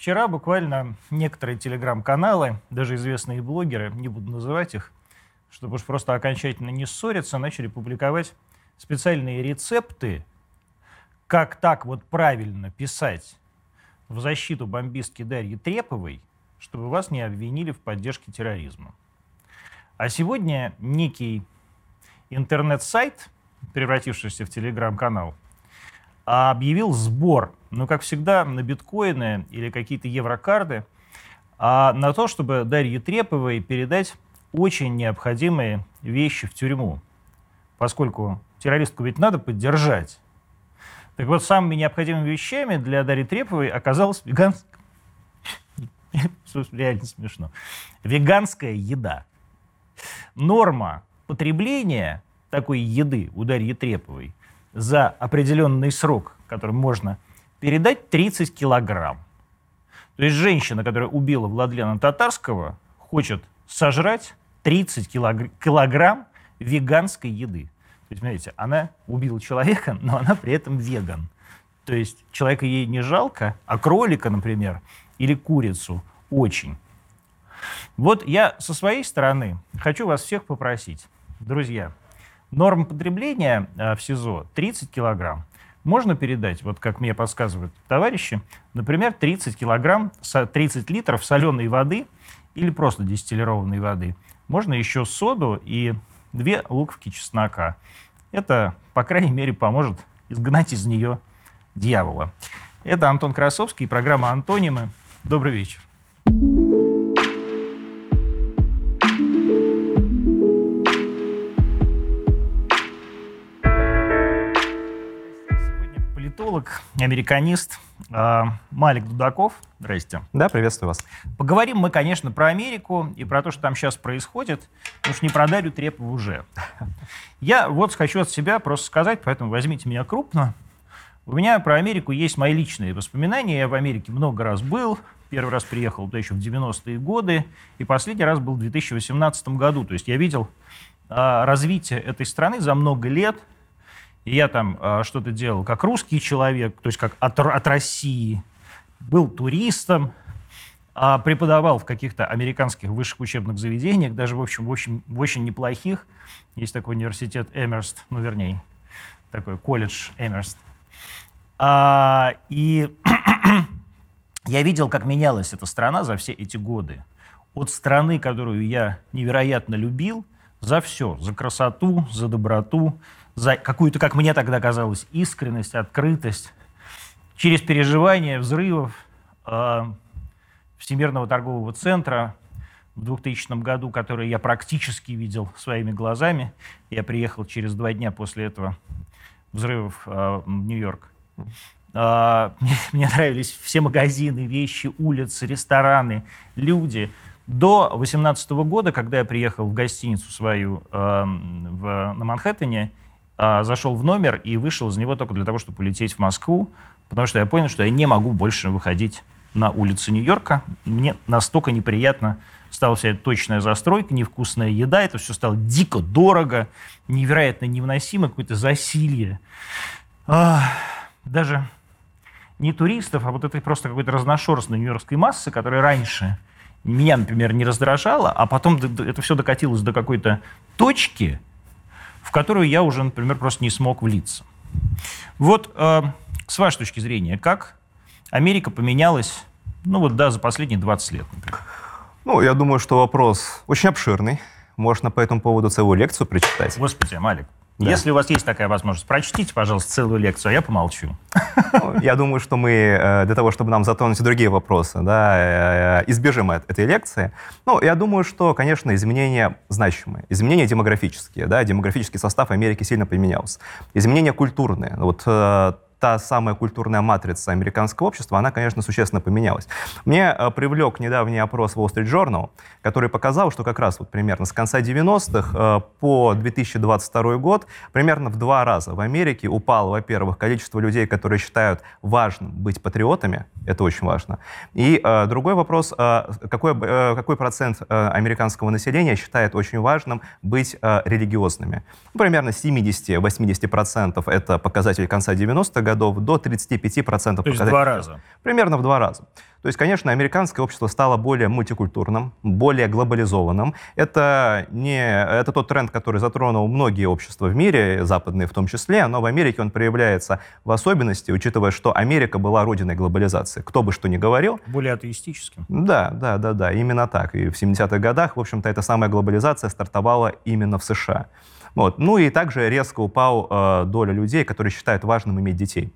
вчера буквально некоторые телеграм-каналы, даже известные блогеры, не буду называть их, чтобы уж просто окончательно не ссориться, начали публиковать специальные рецепты, как так вот правильно писать в защиту бомбистки Дарьи Треповой, чтобы вас не обвинили в поддержке терроризма. А сегодня некий интернет-сайт, превратившийся в телеграм-канал, объявил сбор, ну, как всегда, на биткоины или какие-то еврокарды, а на то, чтобы Дарье Треповой передать очень необходимые вещи в тюрьму, поскольку террористку ведь надо поддержать. Так вот, самыми необходимыми вещами для Дарьи Треповой оказалась веганская... Реально смешно. Веганская еда. Норма потребления такой еды у Дарьи Треповой за определенный срок, который можно передать, 30 килограмм. То есть женщина, которая убила Владлена Татарского, хочет сожрать 30 килограмм веганской еды. То есть, смотрите, она убила человека, но она при этом веган. То есть человека ей не жалко, а кролика, например, или курицу очень. Вот я со своей стороны хочу вас всех попросить, друзья, Норма потребления э, в СИЗО 30 килограмм. Можно передать, вот как мне подсказывают товарищи, например, 30 килограмм, 30 литров соленой воды или просто дистиллированной воды. Можно еще соду и две луковки чеснока. Это, по крайней мере, поможет изгнать из нее дьявола. Это Антон Красовский, программа «Антонимы». Добрый вечер. Политолог, американист э, Малик Дудаков. Здрасте. Да, приветствую вас. Поговорим мы, конечно, про Америку и про то, что там сейчас происходит, потому что не про Дарью Трепову уже. Я вот хочу от себя просто сказать, поэтому возьмите меня крупно. У меня про Америку есть мои личные воспоминания. Я в Америке много раз был. Первый раз приехал туда еще в 90-е годы. И последний раз был в 2018 году. То есть я видел э, развитие этой страны за много лет – и я там э, что-то делал как русский человек, то есть как от, от России, был туристом, э, преподавал в каких-то американских высших учебных заведениях, даже, в общем, в общем, в очень неплохих. Есть такой университет Эмерст, ну, вернее, такой колледж Эмерст. А, и я видел, как менялась эта страна за все эти годы. От страны, которую я невероятно любил, за все, за красоту, за доброту, за какую-то, как мне тогда казалось, искренность, открытость, через переживание взрывов э, Всемирного торгового центра в 2000 году, который я практически видел своими глазами. Я приехал через два дня после этого взрывов э, в Нью-Йорк. Э, мне, мне нравились все магазины, вещи, улицы, рестораны, люди. До 2018 года, когда я приехал в гостиницу свою э, в, на Манхэттене, а, зашел в номер и вышел из него только для того, чтобы полететь в Москву, потому что я понял, что я не могу больше выходить на улицы Нью-Йорка. Мне настолько неприятно стала вся эта точная застройка, невкусная еда, это все стало дико дорого, невероятно невыносимо, какое-то засилье. А, даже не туристов, а вот этой просто какой-то разношерстной нью-йоркской массы, которая раньше меня, например, не раздражала, а потом это все докатилось до какой-то точки, в которую я уже, например, просто не смог влиться. Вот э, с вашей точки зрения, как Америка поменялась, ну вот да, за последние 20 лет, например? Ну, я думаю, что вопрос очень обширный. Можно по этому поводу целую лекцию прочитать. Господи, Малик, да. Если у вас есть такая возможность, прочтите, пожалуйста, целую лекцию, а я помолчу. Я думаю, что мы э, для того, чтобы нам затронуть другие вопросы, да, э, избежим этой лекции. Ну, я думаю, что, конечно, изменения значимые. Изменения демографические. Да, демографический состав Америки сильно поменялся. Изменения культурные. Вот э, та самая культурная матрица американского общества, она, конечно, существенно поменялась. Мне э, привлек недавний опрос Wall Street Journal, который показал, что как раз вот примерно с конца 90-х э, по 2022 год примерно в два раза в Америке упало, во-первых, количество людей, которые считают важным быть патриотами, это очень важно, и э, другой вопрос, какой, какой процент американского населения считает очень важным быть религиозными. Ну, примерно 70-80% это показатель конца 90-х годов до 35%. То есть в два раза? Примерно в два раза. То есть, конечно, американское общество стало более мультикультурным, более глобализованным. Это, не, это тот тренд, который затронул многие общества в мире, западные в том числе, но в Америке он проявляется в особенности, учитывая, что Америка была родиной глобализации. Кто бы что ни говорил. Более атеистическим. Да, да, да, да, именно так. И в 70-х годах, в общем-то, эта самая глобализация стартовала именно в США. Вот. Ну и также резко упал э, доля людей, которые считают важным иметь детей.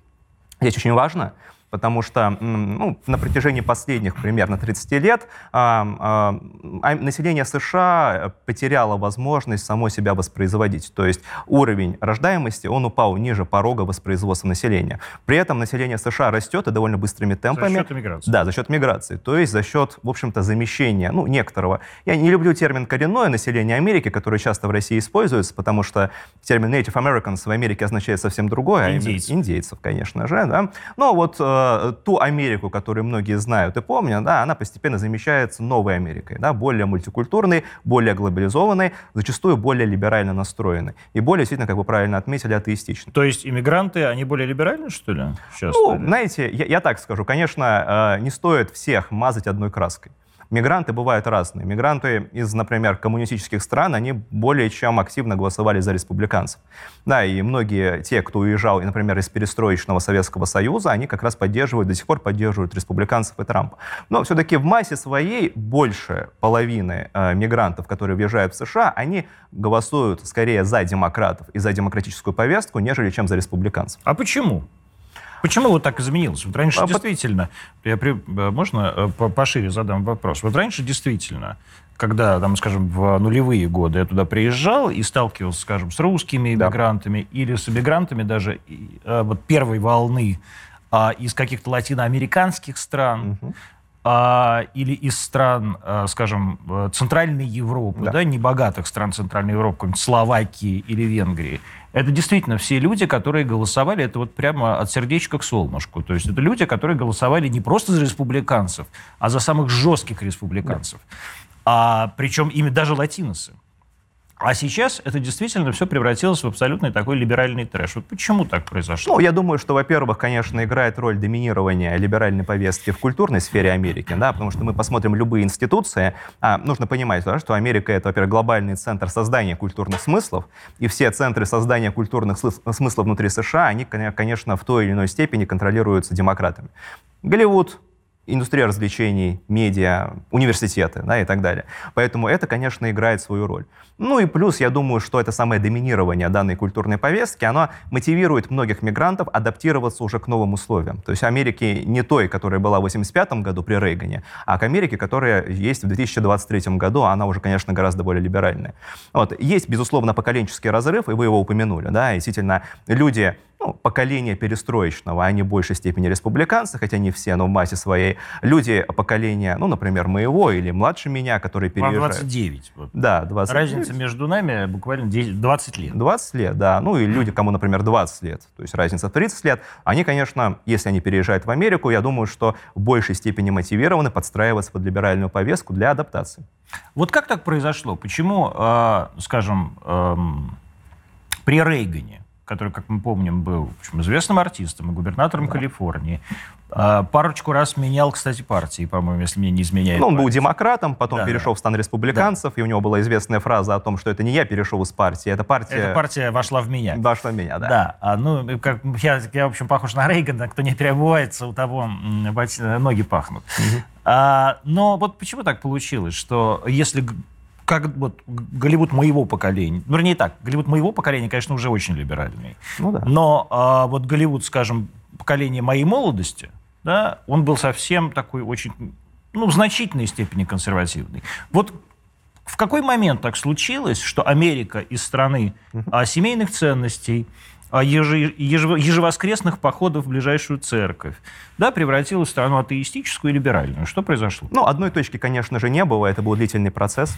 Здесь очень важно, потому что ну, на протяжении последних примерно 30 лет а, а, население США потеряло возможность само себя воспроизводить. То есть уровень рождаемости, он упал ниже порога воспроизводства населения. При этом население США растет и довольно быстрыми темпами. За счет миграции. Да, за счет миграции. То есть за счет, в общем-то, замещения, ну, некоторого. Я не люблю термин «коренное население Америки», который часто в России используется, потому что термин Native Americans в Америке означает совсем другое. Индейцев. А индейцев, конечно же, да. Но вот э, Э, ту Америку, которую многие знают и помнят, да, она постепенно замещается новой Америкой, да, более мультикультурной, более глобализованной, зачастую более либерально настроенной и более, действительно, как вы правильно отметили, атеистичной. То есть иммигранты, они более либеральны, что ли, сейчас? Ну, стали? знаете, я, я так скажу, конечно, э, не стоит всех мазать одной краской. Мигранты бывают разные. Мигранты из, например, коммунистических стран, они более чем активно голосовали за республиканцев. Да, и многие те, кто уезжал, например, из перестроечного Советского Союза, они как раз поддерживают, до сих пор поддерживают республиканцев и Трампа. Но все-таки в массе своей больше половины э, мигрантов, которые въезжают в США, они голосуют скорее за демократов и за демократическую повестку, нежели чем за республиканцев. А почему? Почему вот так изменилось? Вот раньше а действительно, я при, э, можно э, пошире задам вопрос? Вот раньше действительно, когда, там, скажем, в нулевые годы я туда приезжал и сталкивался, скажем, с русскими иммигрантами да. или с иммигрантами даже э, вот первой волны а, из каких-то латиноамериканских стран, угу. А, или из стран, а, скажем, Центральной Европы, да. да, небогатых стран Центральной Европы, какой-нибудь Словакии или Венгрии, это действительно все люди, которые голосовали, это вот прямо от сердечка к солнышку. То есть это люди, которые голосовали не просто за республиканцев, а за самых жестких республиканцев. Да. А, причем ими даже латиносы. А сейчас это действительно все превратилось в абсолютный такой либеральный трэш. Вот почему так произошло? Ну, я думаю, что, во-первых, конечно, играет роль доминирования либеральной повестки в культурной сфере Америки, да, потому что мы посмотрим любые институции, а, нужно понимать, да, что Америка — это, во-первых, глобальный центр создания культурных смыслов, и все центры создания культурных смыслов внутри США, они, конечно, в той или иной степени контролируются демократами. Голливуд, индустрия развлечений, медиа, университеты да, и так далее. Поэтому это, конечно, играет свою роль. Ну и плюс, я думаю, что это самое доминирование данной культурной повестки, оно мотивирует многих мигрантов адаптироваться уже к новым условиям. То есть Америки не той, которая была в 85 году при Рейгане, а к Америке, которая есть в 2023 году, а она уже, конечно, гораздо более либеральная. Вот. Есть, безусловно, поколенческий разрыв, и вы его упомянули. Да? Действительно, люди ну, поколения перестроечного, они в большей степени республиканцы, хотя не все, но в массе своей. Люди поколения, ну, например, моего или младше меня, которые переезжают. Вам 29. Вот. Да, 29. Разница между нами буквально 10, 20 лет. 20 лет, да. Ну, и люди, кому, например, 20 лет, то есть разница в 30 лет, они, конечно, если они переезжают в Америку, я думаю, что в большей степени мотивированы подстраиваться под либеральную повестку для адаптации. Вот как так произошло? Почему, э, скажем, э, при Рейгане который, как мы помним, был общем, известным артистом и губернатором да. Калифорнии. А, парочку раз менял, кстати, партии, по-моему, если мне не изменяет. Ну, он был демократом, потом да, перешел да. в стан республиканцев, да. и у него была известная фраза о том, что это не я перешел из партии, это партия... Эта партия вошла в меня. Вошла в меня, да. Да, а, ну, как, я, я, в общем, похож на Рейгана, кто не переобувается, у того ноги пахнут. Угу. А, но вот почему так получилось, что если как вот Голливуд моего поколения, ну, вернее так, Голливуд моего поколения, конечно, уже очень либеральный. Ну, да. Но а, вот Голливуд, скажем, поколение моей молодости, да, он был совсем такой очень, ну, в значительной степени консервативный. Вот в какой момент так случилось, что Америка из страны а, семейных ценностей, а, ежевоскресных походов в ближайшую церковь, да, превратилась в страну атеистическую и либеральную. Что произошло? Ну, одной точки, конечно же, не было. Это был длительный процесс.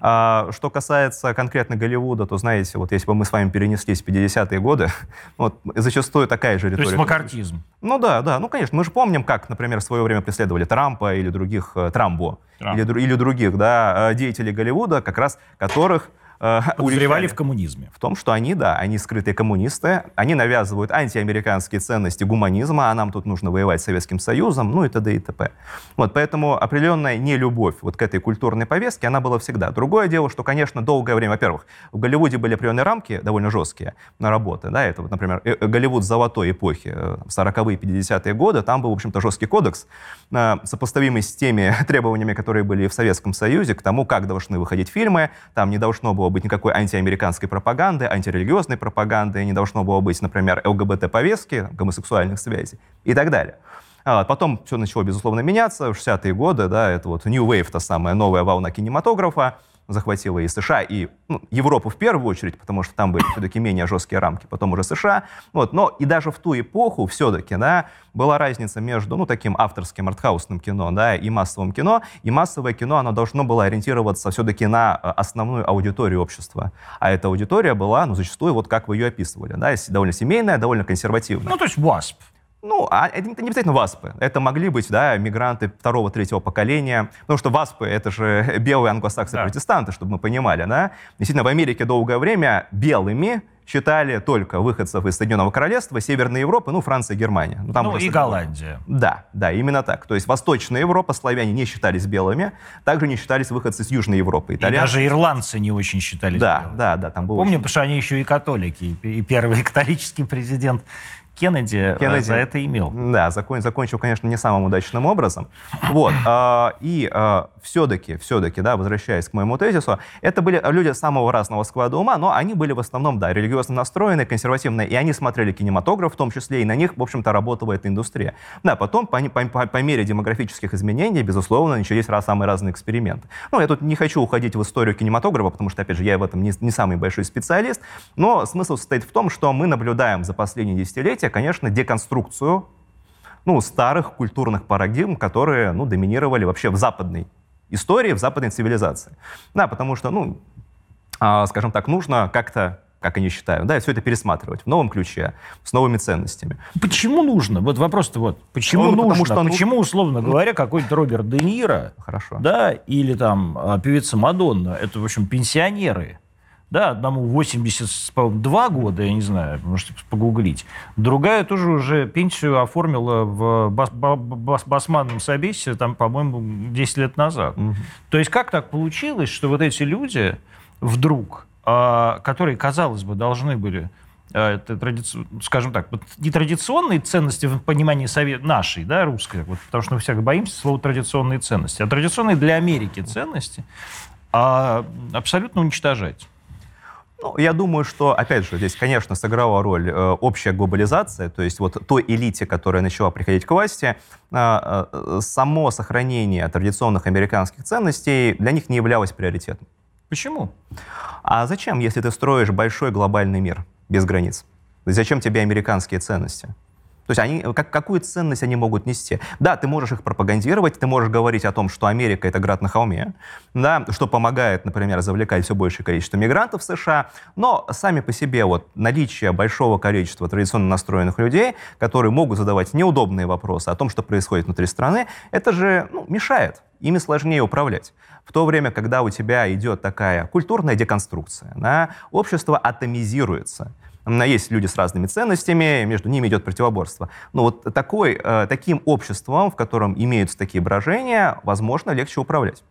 А, что касается конкретно Голливуда, то, знаете, вот если бы мы с вами перенеслись в 50-е годы, вот, зачастую такая же риторика. То есть макартизм. Ну да, да. Ну, конечно, мы же помним, как, например, в свое время преследовали Трампа или других, э, Трамбо, или, или других, да, э, деятелей Голливуда, как раз которых Подозревали уличали в коммунизме. в том, что они, да, они скрытые коммунисты, они навязывают антиамериканские ценности гуманизма, а нам тут нужно воевать с Советским Союзом, ну и т.д. и т.п. Вот, поэтому определенная нелюбовь вот к этой культурной повестке, она была всегда. Другое дело, что, конечно, долгое время, во-первых, в Голливуде были определенные рамки довольно жесткие на работы, да, это вот, например, э, э, Голливуд золотой эпохи, э, 40-е, 50-е годы, там был, в общем-то, жесткий кодекс, э, сопоставимый с теми требованиями, которые были в Советском Союзе, к тому, как должны выходить фильмы, там не должно было быть никакой антиамериканской пропаганды, антирелигиозной пропаганды, не должно было быть, например, ЛГБТ-повестки, гомосексуальных связей и так далее. А, Потом все начало, безусловно, меняться. В 60-е годы, да, это вот New Wave, та самая новая волна кинематографа, захватила и США, и ну, Европу в первую очередь, потому что там были все-таки менее жесткие рамки, потом уже США. Вот, но и даже в ту эпоху все-таки да, была разница между ну, таким авторским артхаусным кино да, и массовым кино. И массовое кино оно должно было ориентироваться все-таки на э, основную аудиторию общества. А эта аудитория была ну, зачастую, вот как вы ее описывали, да, довольно семейная, довольно консервативная. Ну, то есть WASP. Ну, а это не обязательно васпы. Это могли быть, да, мигранты второго, третьего поколения. Потому что васпы — это же белые англосаксы-протестанты, чтобы мы понимали, да. Действительно, в Америке долгое время белыми считали только выходцев из Соединенного Королевства, Северной Европы, ну, Франция и Германия. Ну, там ну, и Голландия. Да, да, именно так. То есть Восточная Европа, славяне не считались белыми, также не считались выходцы из Южной Европы. И Итальянцы. даже ирландцы не очень считались Да, белыми. да, да, там было Помню, потому что они еще и католики. И и первый католический президент Кеннеди, э, Кеннеди. за это имел. Да, закон, закончил, конечно, не самым удачным образом. Вот. а, И все-таки, все-таки, да, возвращаясь к моему тезису, это были люди самого разного склада ума, но они были в основном, да, религиозно настроенные, консервативные, и они смотрели кинематограф в том числе, и на них, в общем-то, работала эта индустрия. Да, потом, по, по- по- по мере демографических изменений, безусловно, начались раз, самые разные эксперименты. Ну, я тут не хочу уходить в историю кинематографа, потому что, опять же, я в этом не, не самый большой специалист, но смысл состоит в том, что мы наблюдаем за последние десятилетия, конечно, деконструкцию ну, старых культурных парадигм, которые ну, доминировали вообще в западной истории, в западной цивилизации. Да, потому что, ну, а, скажем так, нужно как-то, как они считают, да, все это пересматривать в новом ключе, с новыми ценностями. Почему нужно? Вот вопрос-то вот. Почему Ну, нужно? потому что ну- Почему, условно говоря, какой-то Роберт Де Ниро, Хорошо. да, или там а, певица Мадонна, это, в общем, пенсионеры, да, одному 82 года, я не знаю, можете погуглить. Другая тоже уже пенсию оформила в бас- ба- бас- басманном собесе, там, по-моему, 10 лет назад. Мгм. То есть как так получилось, что вот эти люди вдруг, а, которые, казалось бы, должны были а, это традици- скажем так, нетрадиционные ценности в понимании совет нашей, да, русской, вот, потому что мы всегда боимся слова традиционные ценности, а традиционные для Америки ценности а, абсолютно уничтожать. Ну, я думаю, что, опять же, здесь, конечно, сыграла роль э, общая глобализация, то есть вот той элите, которая начала приходить к власти, э, э, само сохранение традиционных американских ценностей для них не являлось приоритетом. Почему? А зачем, если ты строишь большой глобальный мир без границ? Зачем тебе американские ценности? То есть они, как, какую ценность они могут нести? Да, ты можешь их пропагандировать, ты можешь говорить о том, что Америка — это град на холме, да, что помогает, например, завлекать все большее количество мигрантов в США, но сами по себе вот наличие большого количества традиционно настроенных людей, которые могут задавать неудобные вопросы о том, что происходит внутри страны, это же ну, мешает. Ими сложнее управлять. В то время, когда у тебя идет такая культурная деконструкция, да, общество атомизируется, есть люди с разными ценностями, между ними идет противоборство. Но вот такой, э, таким обществом, в котором имеются такие брожения, возможно, легче управлять.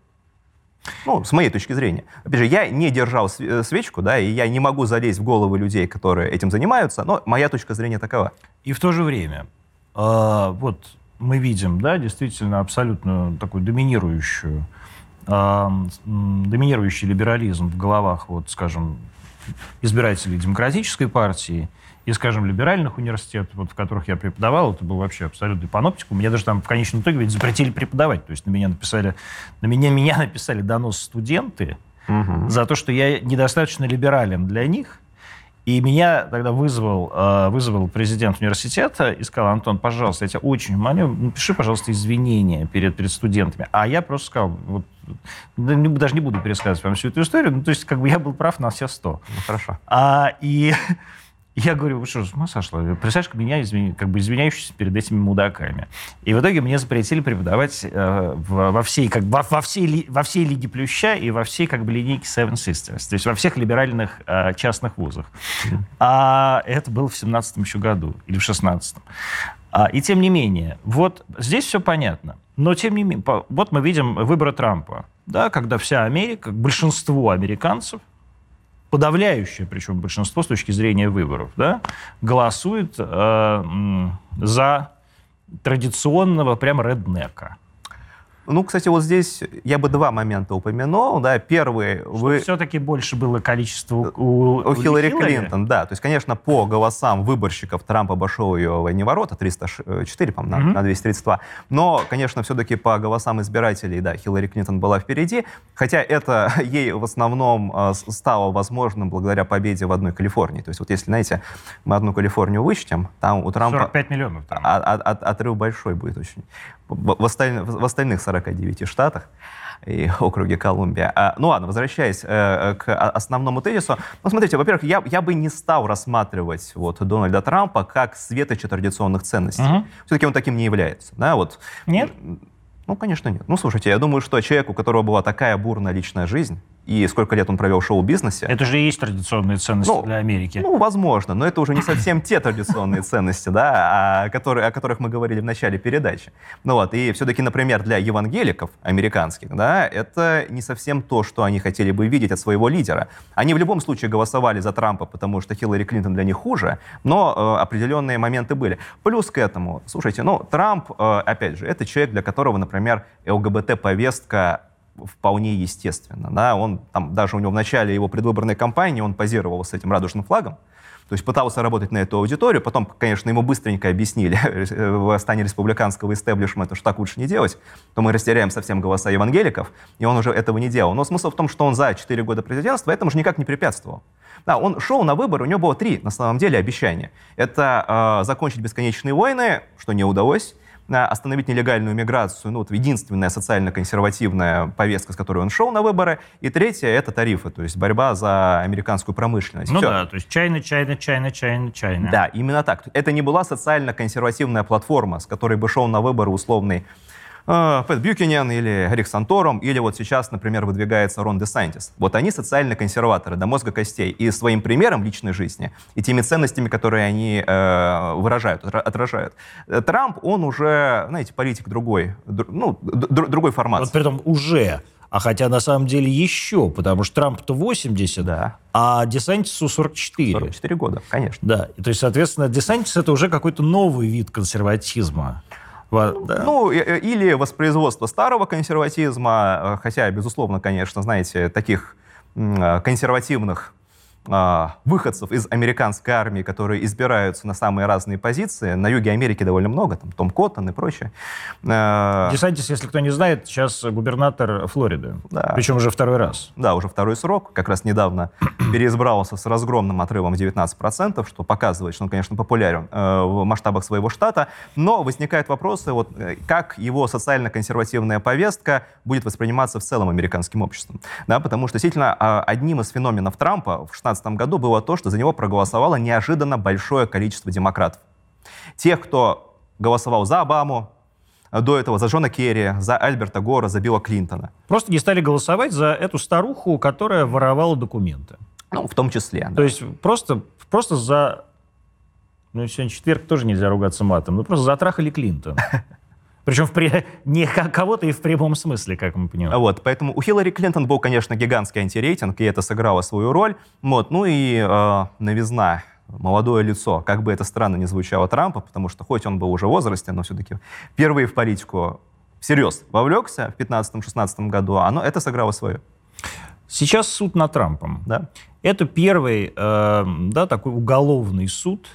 Ну, с моей точки зрения. Опять же, я не держал э, свечку, да, и я не могу залезть в головы людей, которые этим занимаются, но моя точка зрения такова. И в то же время, э, вот мы видим, да, действительно абсолютно такую доминирующую, доминирующий либерализм в головах, вот, скажем, избирателей демократической партии и, скажем, либеральных университетов, вот, в которых я преподавал, это был вообще абсолютный паноптикум. Мне даже там в конечном итоге ведь запретили преподавать. То есть на меня написали, на меня, меня написали донос студенты, за то, что я недостаточно либерален для них. И меня тогда вызвал, э, вызвал президент университета и сказал, Антон, пожалуйста, я тебя очень молю, напиши, пожалуйста, извинения перед, перед студентами. А я просто сказал, вот, даже не буду пересказывать вам всю эту историю, ну, то есть как бы я был прав на все сто. Ну, хорошо. А, и, Я говорю, вы что, с ума сошла? Представляешь, меня извини, как бы извиняющийся перед этими мудаками. И в итоге мне запретили преподавать э, в, во, всей, как, во, во, всей, во всей Лиге Плюща и во всей как бы линейке Seven Sisters. То есть во всех либеральных э, частных вузах. А это было в 17 еще году или в 16 а, И тем не менее, вот здесь все понятно. Но тем не менее, вот мы видим выборы Трампа, да, когда вся Америка, большинство американцев подавляющее, причем большинство с точки зрения выборов, да, голосует э, за традиционного прямо реднека. Ну, кстати, вот здесь я бы два момента упомянул. Да. Первый... Что вы... Все-таки больше было количество у, у, у Хиллари Клинтон, да. То есть, конечно, по голосам выборщиков Трамп обошел ее в войне ворота, 304, по-моему, mm-hmm. на 232. Но, конечно, все-таки по голосам избирателей, да, Хиллари Клинтон была впереди. Хотя это ей в основном а, стало возможным благодаря победе в одной Калифорнии. То есть, вот если, знаете, мы одну Калифорнию вычтем, там у Трампа... 45 миллионов. Там. А, а, отрыв большой будет очень в, осталь... в остальных 49 штатах и округе Колумбия. А, ну ладно, возвращаясь э, к основному тезису. Ну, смотрите, во-первых, я, я бы не стал рассматривать вот Дональда Трампа как светоча традиционных ценностей. Угу. Все-таки он таким не является. Да, вот. Нет? Ну, конечно, нет. Ну, слушайте, я думаю, что человек, у которого была такая бурная личная жизнь, и сколько лет он провел в шоу-бизнесе. Это же и есть традиционные ценности ну, для Америки. Ну, возможно, но это уже не совсем те традиционные ценности, да, о, которые, о которых мы говорили в начале передачи. Ну вот, и все-таки, например, для евангеликов американских, да, это не совсем то, что они хотели бы видеть от своего лидера. Они в любом случае голосовали за Трампа, потому что Хиллари Клинтон для них хуже, но э, определенные моменты были. Плюс к этому, слушайте, ну, Трамп, э, опять же, это человек, для которого, например, ЛГБТ-повестка вполне естественно. Да? Он, там, даже у него в начале его предвыборной кампании он позировал с этим радужным флагом, то есть пытался работать на эту аудиторию, потом, конечно, ему быстренько объяснили в стане республиканского истеблишмента, что так лучше не делать, то мы растеряем совсем голоса евангеликов, и он уже этого не делал. Но смысл в том, что он за 4 года президентства этому же никак не препятствовал. Да, он шел на выборы, у него было три, на самом деле, обещания. Это э, закончить бесконечные войны, что не удалось, остановить нелегальную миграцию, ну, вот единственная социально-консервативная повестка, с которой он шел на выборы. И третье — это тарифы, то есть борьба за американскую промышленность. Ну Все. да, то есть чайна, чайна, чайна, чайна, чайна. Да, именно так. Это не была социально-консервативная платформа, с которой бы шел на выборы условный Пэт Бьюкинен или Рик Санторум, или вот сейчас, например, выдвигается Рон Де Сантис. Вот они социальные консерваторы до мозга костей. И своим примером личной жизни, и теми ценностями, которые они э, выражают, отражают. Трамп, он уже, знаете, политик другой, ну, другой формат. Вот при этом уже а хотя на самом деле еще, потому что Трамп-то 80, да. а Десантису 44. 44 года, конечно. Да, то есть, соответственно, Десантис это уже какой-то новый вид консерватизма. Да. Ну, или воспроизводство старого консерватизма, э, хотя, безусловно, конечно, знаете, таких консервативных выходцев из американской армии, которые избираются на самые разные позиции. На юге Америки довольно много, там Том Коттон и прочее. А, Десантис, если кто не знает, сейчас губернатор Флориды. Да. Причем уже второй раз. Да, уже второй срок. Как раз недавно переизбрался с разгромным отрывом 19%, что показывает, что он, конечно, популярен э, в масштабах своего штата. Но возникают вопросы, вот, э, как его социально-консервативная повестка будет восприниматься в целом американским обществом. Да, потому что действительно а, одним из феноменов Трампа в 16 2016 году было то, что за него проголосовало неожиданно большое количество демократов. Тех, кто голосовал за Обаму, до этого за Джона Керри, за Альберта Гора, за Билла Клинтона. Просто не стали голосовать за эту старуху, которая воровала документы. Ну, в том числе. Да. То есть просто, просто за... Ну, сегодня четверг тоже нельзя ругаться матом. Ну, просто затрахали Клинтон. Причем в при... не кого-то и в прямом смысле, как мы понимаем. Вот, поэтому у Хиллари Клинтон был, конечно, гигантский антирейтинг, и это сыграло свою роль. Вот, ну и э, новизна молодое лицо, как бы это странно не звучало Трампа, потому что хоть он был уже в возрасте, но все-таки впервые в политику всерьез вовлекся в 15-16 году, а оно, это сыграло свое. Сейчас суд над Трампом. Да. Это первый э, да, такой уголовный суд,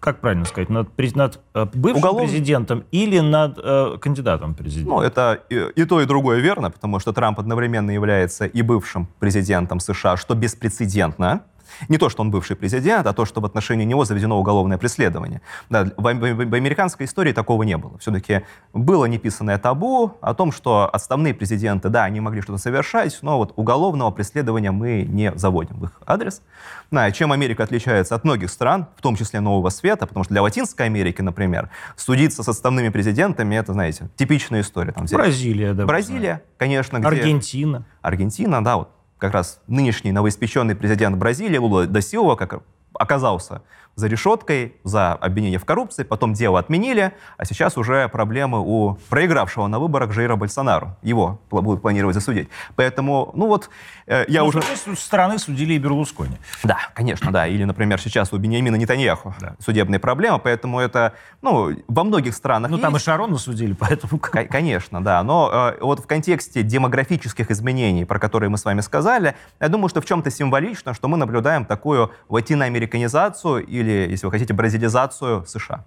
как правильно сказать, над, над э, бывшим Уголов... президентом или над э, кандидатом президента? Ну, это и, и то, и другое верно, потому что Трамп одновременно является и бывшим президентом США, что беспрецедентно. Не то, что он бывший президент, а то, что в отношении него заведено уголовное преследование. Да, в, в, в американской истории такого не было. Все-таки было неписанное табу о том, что отставные президенты, да, они могли что-то совершать, но вот уголовного преследования мы не заводим в их адрес. Да, чем Америка отличается от многих стран, в том числе Нового Света, потому что для Латинской Америки, например, судиться с отставными президентами, это, знаете, типичная история. Там, Бразилия, да. Бразилия, конечно. Где... Аргентина. Аргентина, да, вот как раз нынешний новоиспеченный президент Бразилии Лула да Силва как оказался за решеткой за обвинение в коррупции, потом дело отменили, а сейчас уже проблемы у проигравшего на выборах Жейра Больсонару. Его будут планировать засудить. Поэтому, ну вот, э, я ну, уже... С стороны судили и Берлускони. Да, конечно, да. Или, например, сейчас у Бениамина Нетаньяху да. судебные проблемы, поэтому это, ну, во многих странах Ну, есть. там и Шарона судили, поэтому... К- конечно, да. Но э, вот в контексте демографических изменений, про которые мы с вами сказали, я думаю, что в чем-то символично, что мы наблюдаем такую латиноамериканизацию или или, если вы хотите, бразилизацию США.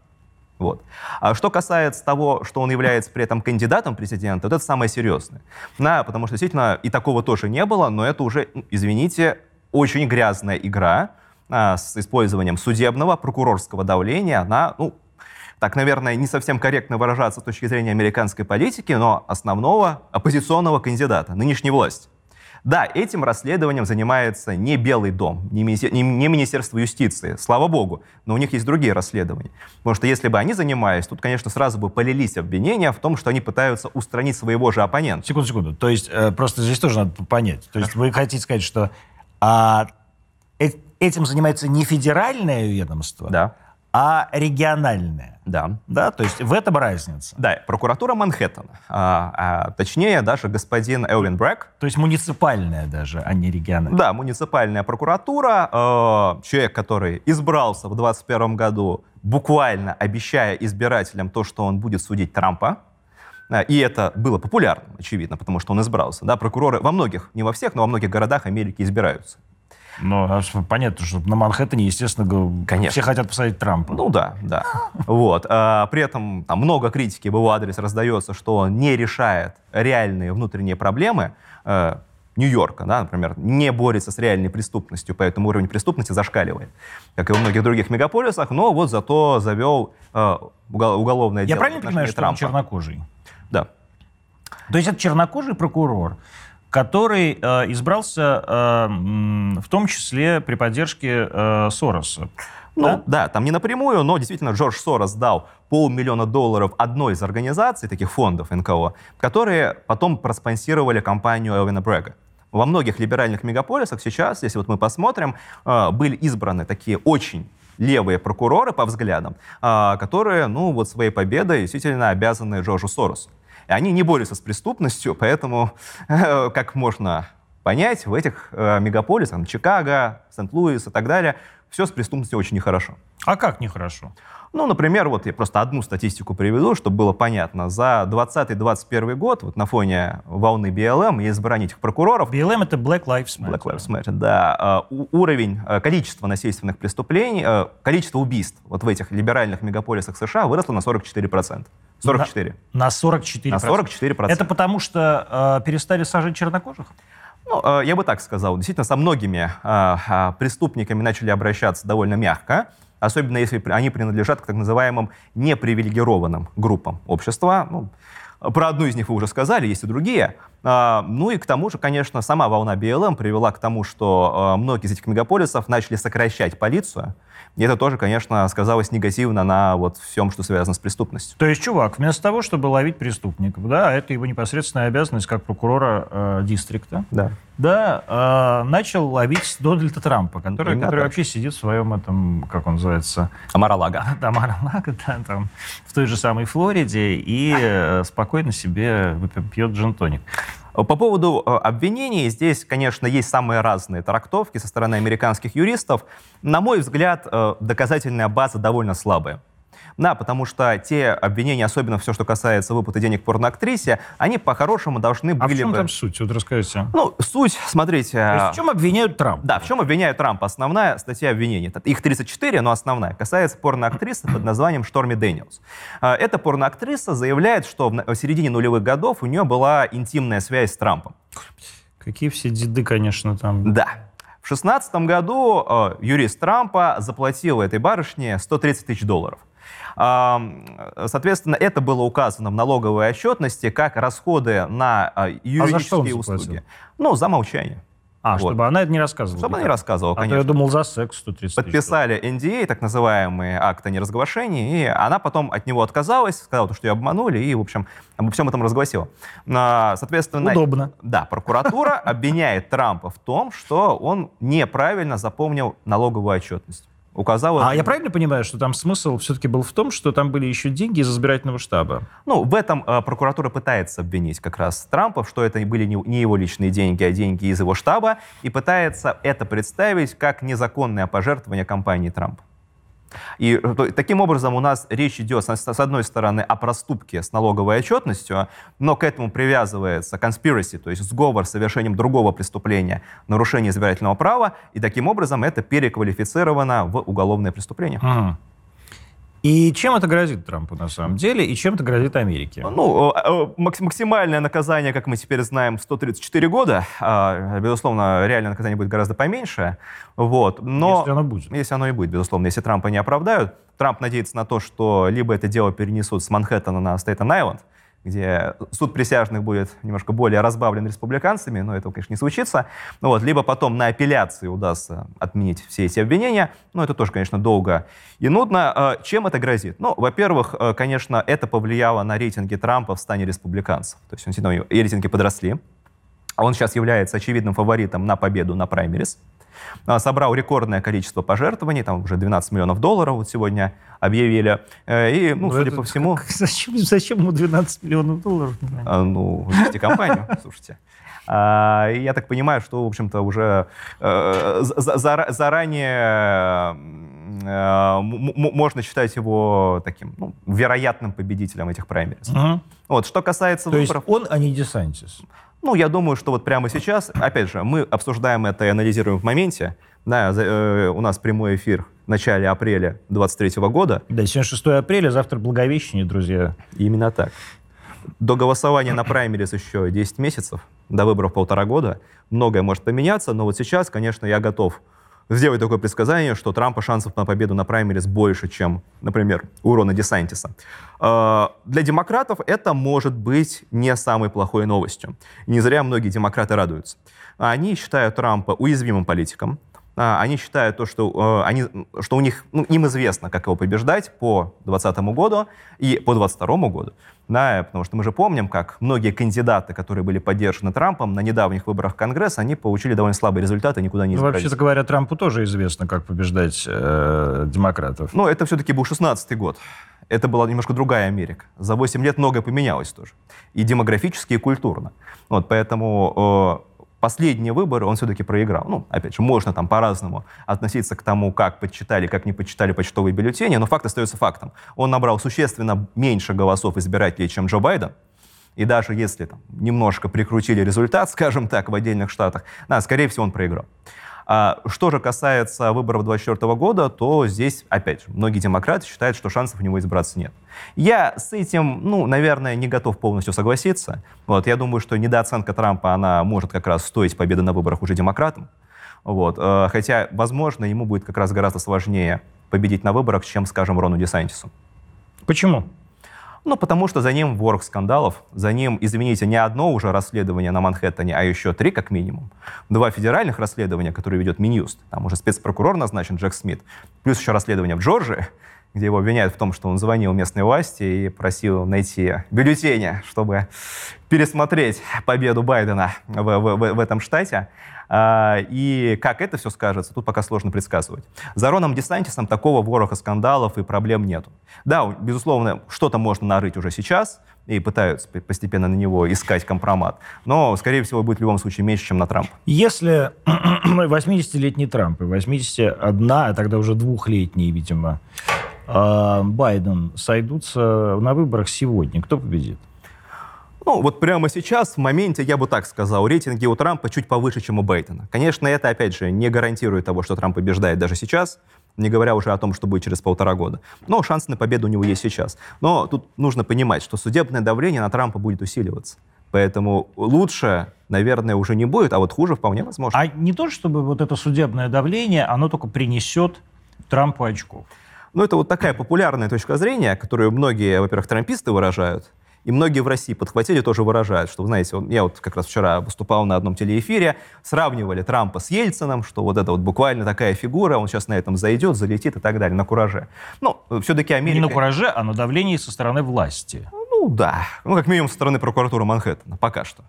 Вот. А что касается того, что он является при этом кандидатом президента, вот это самое серьезное. Да, потому что действительно и такого тоже не было, но это уже, ну, извините, очень грязная игра а, с использованием судебного, прокурорского давления Она, ну, так, наверное, не совсем корректно выражаться с точки зрения американской политики, но основного оппозиционного кандидата, нынешней власти. Да, этим расследованием занимается не Белый дом, не, не Министерство юстиции, слава богу, но у них есть другие расследования. Потому что если бы они занимались, тут, конечно, сразу бы полились обвинения в том, что они пытаются устранить своего же оппонента. Секунду, секунду. То есть э, просто здесь тоже надо понять. То есть вы хотите сказать, что а, э, этим занимается не федеральное ведомство, да а региональная. Да. Да, то есть в этом разница. Да, прокуратура Манхэттена. А, а, точнее, даже господин Элвин Брэк. То есть муниципальная даже, а не региональная. Да, муниципальная прокуратура. Э, человек, который избрался в 2021 году, буквально обещая избирателям то, что он будет судить Трампа. И это было популярно, очевидно, потому что он избрался. Да, прокуроры во многих, не во всех, но во многих городах Америки избираются. Ну, а понятно, что на Манхэттене, естественно, Конечно. все хотят посадить Трампа. Ну да, да. Вот. А, при этом там, много критики в его адрес раздается, что он не решает реальные внутренние проблемы э, Нью-Йорка, да, например, не борется с реальной преступностью, поэтому уровень преступности зашкаливает, как и во многих других мегаполисах, но вот зато завел э, уголовное Я дело. Я правильно понимаю, что Трампа. он чернокожий? Да. То есть это чернокожий прокурор, который э, избрался э, в том числе при поддержке э, Сороса. Ну, да? да, там не напрямую, но действительно Джордж Сорос дал полмиллиона долларов одной из организаций, таких фондов НКО, которые потом проспонсировали компанию Элвина Брэга. Во многих либеральных мегаполисах сейчас, если вот мы посмотрим, э, были избраны такие очень левые прокуроры по взглядам, э, которые, ну, вот своей победой действительно обязаны Джорджу Соросу. И они не борются с преступностью, поэтому, как можно понять, в этих э, мегаполисах, Чикаго, Сент-Луис и так далее, все с преступностью очень нехорошо. А как нехорошо? Ну, например, вот я просто одну статистику приведу, чтобы было понятно. За 2020-2021 год вот на фоне волны БЛМ и избрания этих прокуроров... БЛМ — это Black Lives Matter. Black Lives Matter, да. Uh, уровень, uh, количество насильственных преступлений, uh, количество убийств вот в этих либеральных мегаполисах США выросло на 44%. 44. На, на 44%? На 44%. Это потому что э, перестали сажать чернокожих? Ну, э, я бы так сказал. Действительно, со многими э, э, преступниками начали обращаться довольно мягко, особенно если они принадлежат к так называемым непривилегированным группам общества. Ну, про одну из них вы уже сказали, есть и другие. Ну и к тому же, конечно, сама волна БЛМ привела к тому, что многие из этих мегаполисов начали сокращать полицию. И это тоже, конечно, сказалось негативно на вот всем, что связано с преступностью. То есть, чувак, вместо того, чтобы ловить преступников, да, это его непосредственная обязанность как прокурора э, дистрикта, да, да э, начал ловить Дональда Трампа, который, который вообще сидит в своем этом, как он называется? Амаралага. Да, Амаралага, да, там, в той же самой Флориде, и э, спокойно себе пьет джин-тоник. По поводу э, обвинений, здесь, конечно, есть самые разные трактовки со стороны американских юристов. На мой взгляд, э, доказательная база довольно слабая. Да, потому что те обвинения, особенно все, что касается выплаты денег порноактрисе, они по-хорошему должны были бы... А в чем бы... там суть? Вот расскажите. Ну, суть, смотрите... То есть в чем обвиняют Трампа? Да, в чем обвиняют Трампа? Основная статья обвинений. Их 34, но основная. Касается порноактрисы под названием Шторми Дэниелс. А, эта порноактриса заявляет, что в середине нулевых годов у нее была интимная связь с Трампом. Какие все деды, конечно, там. Да. В 2016 году э, юрист Трампа заплатил этой барышне 130 тысяч долларов. А, соответственно, это было указано в налоговой отчетности как расходы на юридические а услуги. Ну, за молчание. А, вот. чтобы она это не рассказывала. Чтобы она не рассказывала, а конечно. То я думал, за секс 130 Подписали NDA, так называемый акт о неразглашении, и она потом от него отказалась, сказала, что ее обманули, и, в общем, обо всем этом разгласила. Соответственно... Удобно. Да, прокуратура обвиняет Трампа в том, что он неправильно запомнил налоговую отчетность указала... А я правильно понимаю, что там смысл все-таки был в том, что там были еще деньги из избирательного штаба? Ну, в этом э, прокуратура пытается обвинить как раз Трампа, что это были не, не его личные деньги, а деньги из его штаба, и пытается это представить как незаконное пожертвование компании Трампа. И э, таким образом у нас речь идет, с одной стороны, о проступке с налоговой отчетностью, но к этому привязывается conspiracy, то есть сговор с совершением другого преступления, нарушение избирательного права, и таким образом это переквалифицировано в уголовное преступление. Mm. И чем это грозит Трампу на самом деле, и чем это грозит Америке? Ну, максимальное наказание, как мы теперь знаем, 134 года. А, безусловно, реальное наказание будет гораздо поменьше. Вот. Но, если оно будет. Если оно и будет, безусловно. Если Трампа не оправдают. Трамп надеется на то, что либо это дело перенесут с Манхэттена на Стейтен-Айленд, где суд присяжных будет немножко более разбавлен республиканцами, но этого, конечно, не случится. Ну, вот, либо потом на апелляции удастся отменить все эти обвинения, но это тоже, конечно, долго и нудно. А, чем это грозит? Ну, во-первых, э, конечно, это повлияло на рейтинги Трампа в стане республиканцев. То есть он, и рейтинги подросли. Он сейчас является очевидным фаворитом на победу на праймерис. А, собрал рекордное количество пожертвований, там уже 12 миллионов долларов вот сегодня объявили. Э, и, ну, Но ну, судя по всему... Как, зачем, зачем ему 12 миллионов долларов? А, ну, вести компанию, слушайте. А, я так понимаю, что, в общем-то, уже э, заранее э, можно считать его таким ну, вероятным победителем этих праймерис. Угу. Вот, что касается То выборов... есть он, а не Десантис? Ну, я думаю, что вот прямо сейчас, опять же, мы обсуждаем это и анализируем в моменте. Да, э, у нас прямой эфир в начале апреля 2023 года. Да, сегодня 6 апреля, завтра Благовещение, друзья. Именно так. До голосования на праймерис еще 10 месяцев, до выборов полтора года. Многое может поменяться, но вот сейчас, конечно, я готов сделать такое предсказание, что Трампа шансов на победу на праймерис больше, чем, например, у Рона Десантиса. А, для демократов это может быть не самой плохой новостью. не зря многие демократы радуются. Они считают Трампа уязвимым политиком, они считают то, что, э, они, что у них, ну, им известно, как его побеждать по 2020 году и по 2022 году. Да, потому что мы же помним, как многие кандидаты, которые были поддержаны Трампом на недавних выборах в Конгресс, они получили довольно слабые результаты, никуда не ну, избрались. Вообще-то говоря, Трампу тоже известно, как побеждать э, демократов. Ну, это все-таки был 16 год. Это была немножко другая Америка. За 8 лет многое поменялось тоже. И демографически, и культурно. Вот, поэтому э, последние выборы он все-таки проиграл. Ну, опять же, можно там по-разному относиться к тому, как подсчитали, как не подсчитали почтовые бюллетени, но факт остается фактом. Он набрал существенно меньше голосов избирателей, чем Джо Байден. И даже если там, немножко прикрутили результат, скажем так, в отдельных штатах, да, скорее всего, он проиграл. А что же касается выборов 2024 года, то здесь, опять же, многие демократы считают, что шансов у него избраться нет. Я с этим, ну, наверное, не готов полностью согласиться. Вот, я думаю, что недооценка Трампа, она может как раз стоить победы на выборах уже демократам. Вот, э, хотя, возможно, ему будет как раз гораздо сложнее победить на выборах, чем, скажем, Рону Десантису. Почему? Ну, потому что за ним ворох скандалов, за ним, извините, не одно уже расследование на Манхэттене, а еще три как минимум. Два федеральных расследования, которые ведет Минюст. Там уже спецпрокурор назначен Джек Смит. Плюс еще расследование в Джорджии, где его обвиняют в том, что он звонил местной власти и просил найти бюллетени, чтобы пересмотреть победу Байдена в, в, в, в этом штате. А, и как это все скажется, тут пока сложно предсказывать. За Роном Десантисом такого вороха скандалов и проблем нету. Да, безусловно, что-то можно нарыть уже сейчас, и пытаются постепенно на него искать компромат. Но, скорее всего, будет в любом случае меньше, чем на Трампа. Если 80-летний Трамп и 81, а тогда уже двухлетний, видимо, а, Байден сойдутся на выборах сегодня, кто победит? Ну, вот прямо сейчас, в моменте, я бы так сказал, рейтинги у Трампа чуть повыше, чем у Бейтона. Конечно, это, опять же, не гарантирует того, что Трамп побеждает даже сейчас, не говоря уже о том, что будет через полтора года. Но шанс на победу у него есть сейчас. Но тут нужно понимать, что судебное давление на Трампа будет усиливаться. Поэтому лучше, наверное, уже не будет, а вот хуже вполне возможно. А не то, чтобы вот это судебное давление, оно только принесет Трампу очков. Ну, это вот такая популярная точка зрения, которую многие, во-первых, трамписты выражают, и многие в России подхватили, тоже выражают, что, знаете, вот, я вот как раз вчера выступал на одном телеэфире, сравнивали Трампа с Ельцином, что вот это вот буквально такая фигура, он сейчас на этом зайдет, залетит и так далее, на кураже. Ну, все-таки Америка... Не на кураже, а на давлении со стороны власти. Ну да, ну как минимум со стороны прокуратуры Манхэттена, пока что.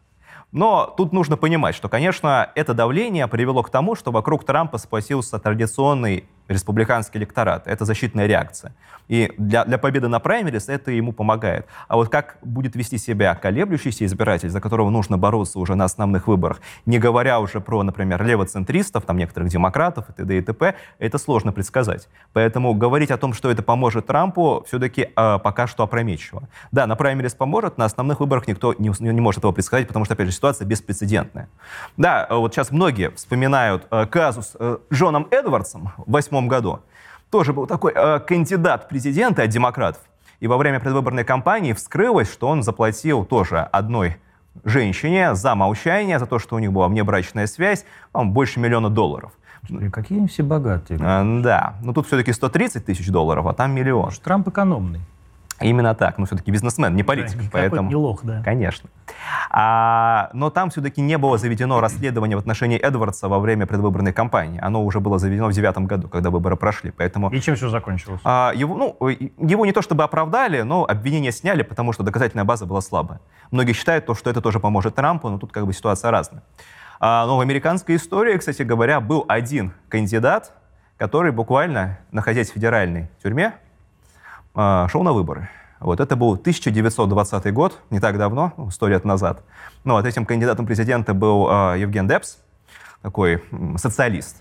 Но тут нужно понимать, что, конечно, это давление привело к тому, что вокруг Трампа сплотился традиционный республиканский электорат. Это защитная реакция. И для, для победы на праймерис это ему помогает. А вот как будет вести себя колеблющийся избиратель, за которого нужно бороться уже на основных выборах, не говоря уже про, например, левоцентристов, там некоторых демократов и т.д. и т.п., это сложно предсказать. Поэтому говорить о том, что это поможет Трампу, все-таки э, а, пока что опрометчиво. Да, на праймерис поможет, на основных выборах никто не, не может этого предсказать, потому что, опять же, ситуация беспрецедентная. Да, вот сейчас многие вспоминают э, казус э, Джоном Эдвардсом 8 1998 году. Тоже был такой э, кандидат президента от демократов. И во время предвыборной кампании вскрылось, что он заплатил тоже одной женщине за молчание, за то, что у них была внебрачная связь, больше миллиона долларов. Какие они все богатые. Да, но тут все-таки 130 тысяч долларов, а там миллион. Потому Трамп экономный. Именно так. Ну, все-таки бизнесмен, не политик. Да, поэтому... не лох, да. Конечно. А, но там все-таки не было заведено расследование в отношении Эдвардса во время предвыборной кампании. Оно уже было заведено в девятом году, когда выборы прошли. Поэтому, И чем все закончилось? А, его, ну, его не то чтобы оправдали, но обвинения сняли, потому что доказательная база была слабая. Многие считают, то, что это тоже поможет Трампу, но тут как бы ситуация разная. А, но в американской истории, кстати говоря, был один кандидат, который буквально, находясь в федеральной тюрьме, шел на выборы. Вот это был 1920 год, не так давно, сто лет назад. Ну, вот этим кандидатом президента был э, Евген Депс, такой социалист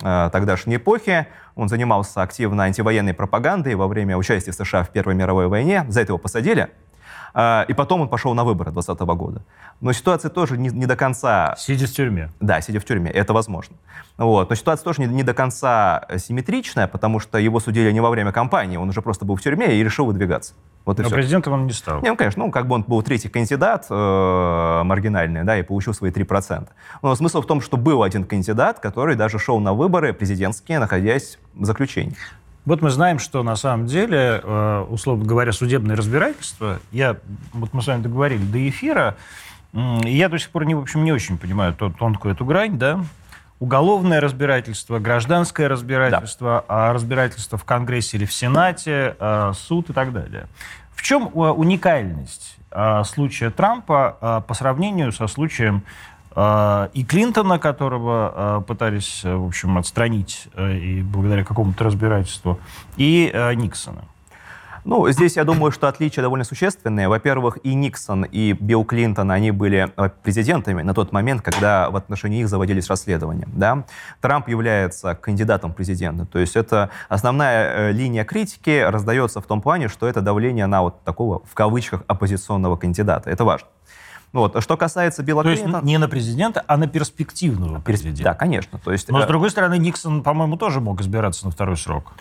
тогдашней эпохи. Он занимался активно антивоенной пропагандой во время участия США в Первой мировой войне. За это его посадили. А, и потом он пошел на выборы 2020 года. Но ситуация тоже не, не до конца... Сидя в тюрьме. Да, сидя в тюрьме, это возможно. Вот. Но ситуация тоже не, не до конца симметричная, потому что его судили не во время кампании, он уже просто был в тюрьме и решил выдвигаться. Вот и Но все. президентом он не стал. Не, ну, конечно, ну, как бы он был третий кандидат, э, маргинальный, да, и получил свои 3%. Но смысл в том, что был один кандидат, который даже шел на выборы президентские, находясь в заключении. Вот мы знаем, что на самом деле, э, условно говоря, судебное разбирательство, я, вот мы с вами договорили до эфира, я до сих пор, не, в общем, не очень понимаю тонкую эту грань, да, уголовное разбирательство, гражданское разбирательство, да. разбирательство в Конгрессе или в Сенате, э, суд и так далее. В чем э, уникальность случая Трампа по сравнению со случаем а, и Клинтона, которого а, пытались, в общем, отстранить э, и благодаря какому-то разбирательству, и э, Никсона. Ну, здесь я думаю, что отличия довольно существенные. Во-первых, и Никсон, и Билл Клинтон, они были э, президентами на тот момент, когда в отношении их заводились расследования. Да? Трамп является кандидатом президента. То есть это основная линия критики раздается в том плане, что это давление на вот такого, в кавычках, оппозиционного кандидата. Это важно. Вот. Что касается Билла То Клинтона... есть не на президента, а на перспективного президента. Да, конечно. То есть, Но, с э, другой стороны, Никсон, по-моему, тоже мог избираться на второй срок.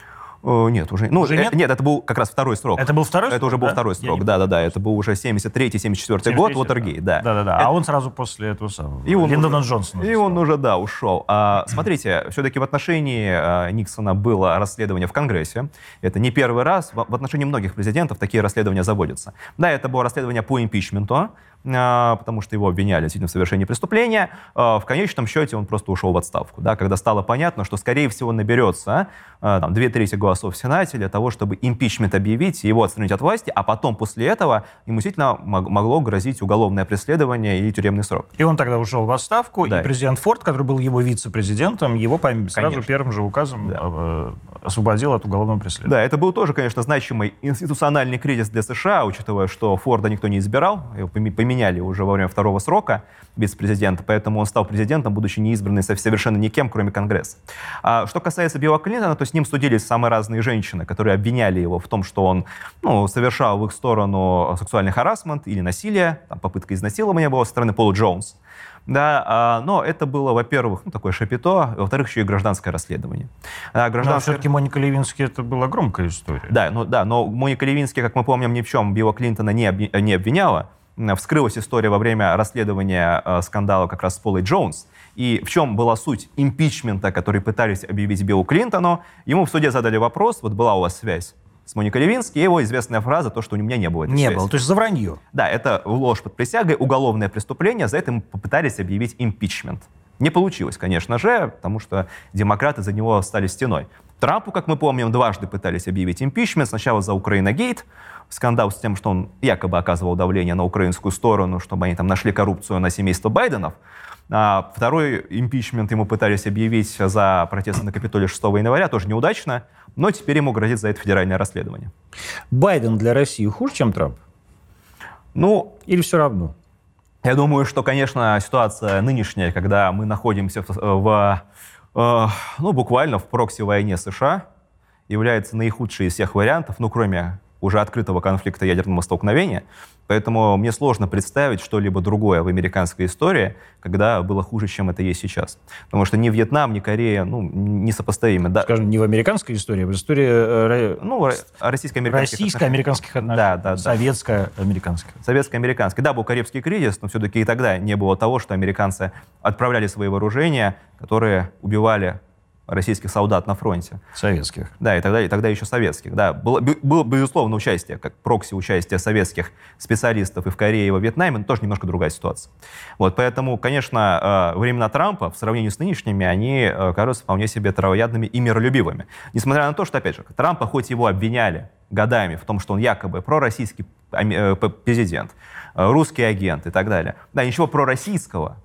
Нет, уже, ну, уже нет? нет, это был как раз второй срок. Это был второй срок? Это уже был да? второй срок, да-да-да. Это был уже 73-74 год, Уотергейт, да. Да-да-да, а он сразу после этого самого, и он Линдона уже, Джонсона. И он уже, да, ушел. А, смотрите, все-таки в отношении а, Никсона было расследование в Конгрессе. Это не первый раз. В, в отношении многих президентов такие расследования заводятся. Да, это было расследование по импичменту. А, потому что его обвиняли действительно в совершении преступления. А, в конечном счете он просто ушел в отставку, да, когда стало понятно, что, скорее всего, наберется а, там, две трети голосов в Сенате для того, чтобы импичмент объявить и его отстранить от власти, а потом после этого ему действительно могло грозить уголовное преследование и тюремный срок. И он тогда ушел в отставку, да. и президент Форд, который был его вице-президентом, его сразу конечно. первым же указом да. Э, освободил от уголовного преследования. Да, это был тоже, конечно, значимый институциональный кризис для США, учитывая, что Форда никто не избирал, его поменяли уже во время второго срока вице-президента, поэтому он стал президентом, будучи неизбранным совершенно никем, кроме Конгресса. А что касается Билла Клинтона, то с ним судились самые разные женщины, которые обвиняли его в том, что он ну, совершал в их сторону сексуальный харасмент или насилие, там, попытка изнасилования была со стороны Пола Джонс. Да, а, но это было, во-первых, ну, такое шапито, во-вторых, еще и гражданское расследование. А, гражданское... Но все-таки Моника Левински это была громкая история. Да, ну, да, но Моника Левински, как мы помним, ни в чем Билла Клинтона не обвиняла. Вскрылась история во время расследования э, скандала как раз с Полой Джонс. И в чем была суть импичмента, который пытались объявить Биллу Клинтону? Ему в суде задали вопрос, вот была у вас связь с Моникой Левински, и его известная фраза, то, что у меня не было этой Не связи. было, то есть за вранье. Да, это ложь под присягой, уголовное преступление, за это ему попытались объявить импичмент. Не получилось, конечно же, потому что демократы за него стали стеной. Трампу, как мы помним, дважды пытались объявить импичмент. Сначала за Украина-гейт, скандал с тем, что он якобы оказывал давление на украинскую сторону, чтобы они там нашли коррупцию на семейство Байденов. А второй импичмент ему пытались объявить за протесты на Капитолии 6 января, тоже неудачно, но теперь ему грозит за это федеральное расследование. Байден для России хуже, чем Трамп? Ну, Или все равно? Я думаю, что, конечно, ситуация нынешняя, когда мы находимся в, в ну, буквально в прокси-войне США, является наихудшей из всех вариантов, ну, кроме уже открытого конфликта ядерного столкновения. Поэтому мне сложно представить что-либо другое в американской истории, когда было хуже, чем это есть сейчас. Потому что ни Вьетнам, ни Корея ну, несопоставимы. Да, Скажем, не в американской истории, а в истории э, ну, российско-американских российско-американских отношений. Да, да, да. Советско-американских. Советско-американских. Да, был Карибский кризис, но все-таки и тогда не было того, что американцы отправляли свои вооружения, которые убивали российских солдат на фронте. Советских. Да, и тогда, и тогда еще советских. Да, было, было, безусловно, участие, как прокси участие советских специалистов и в Корее, и во Вьетнаме, но тоже немножко другая ситуация. Вот, поэтому, конечно, э, времена Трампа в сравнении с нынешними, они э, кажутся вполне себе травоядными и миролюбивыми. Несмотря на то, что, опять же, Трампа, хоть его обвиняли годами в том, что он якобы пророссийский э, президент, русский агент и так далее. Да, ничего пророссийского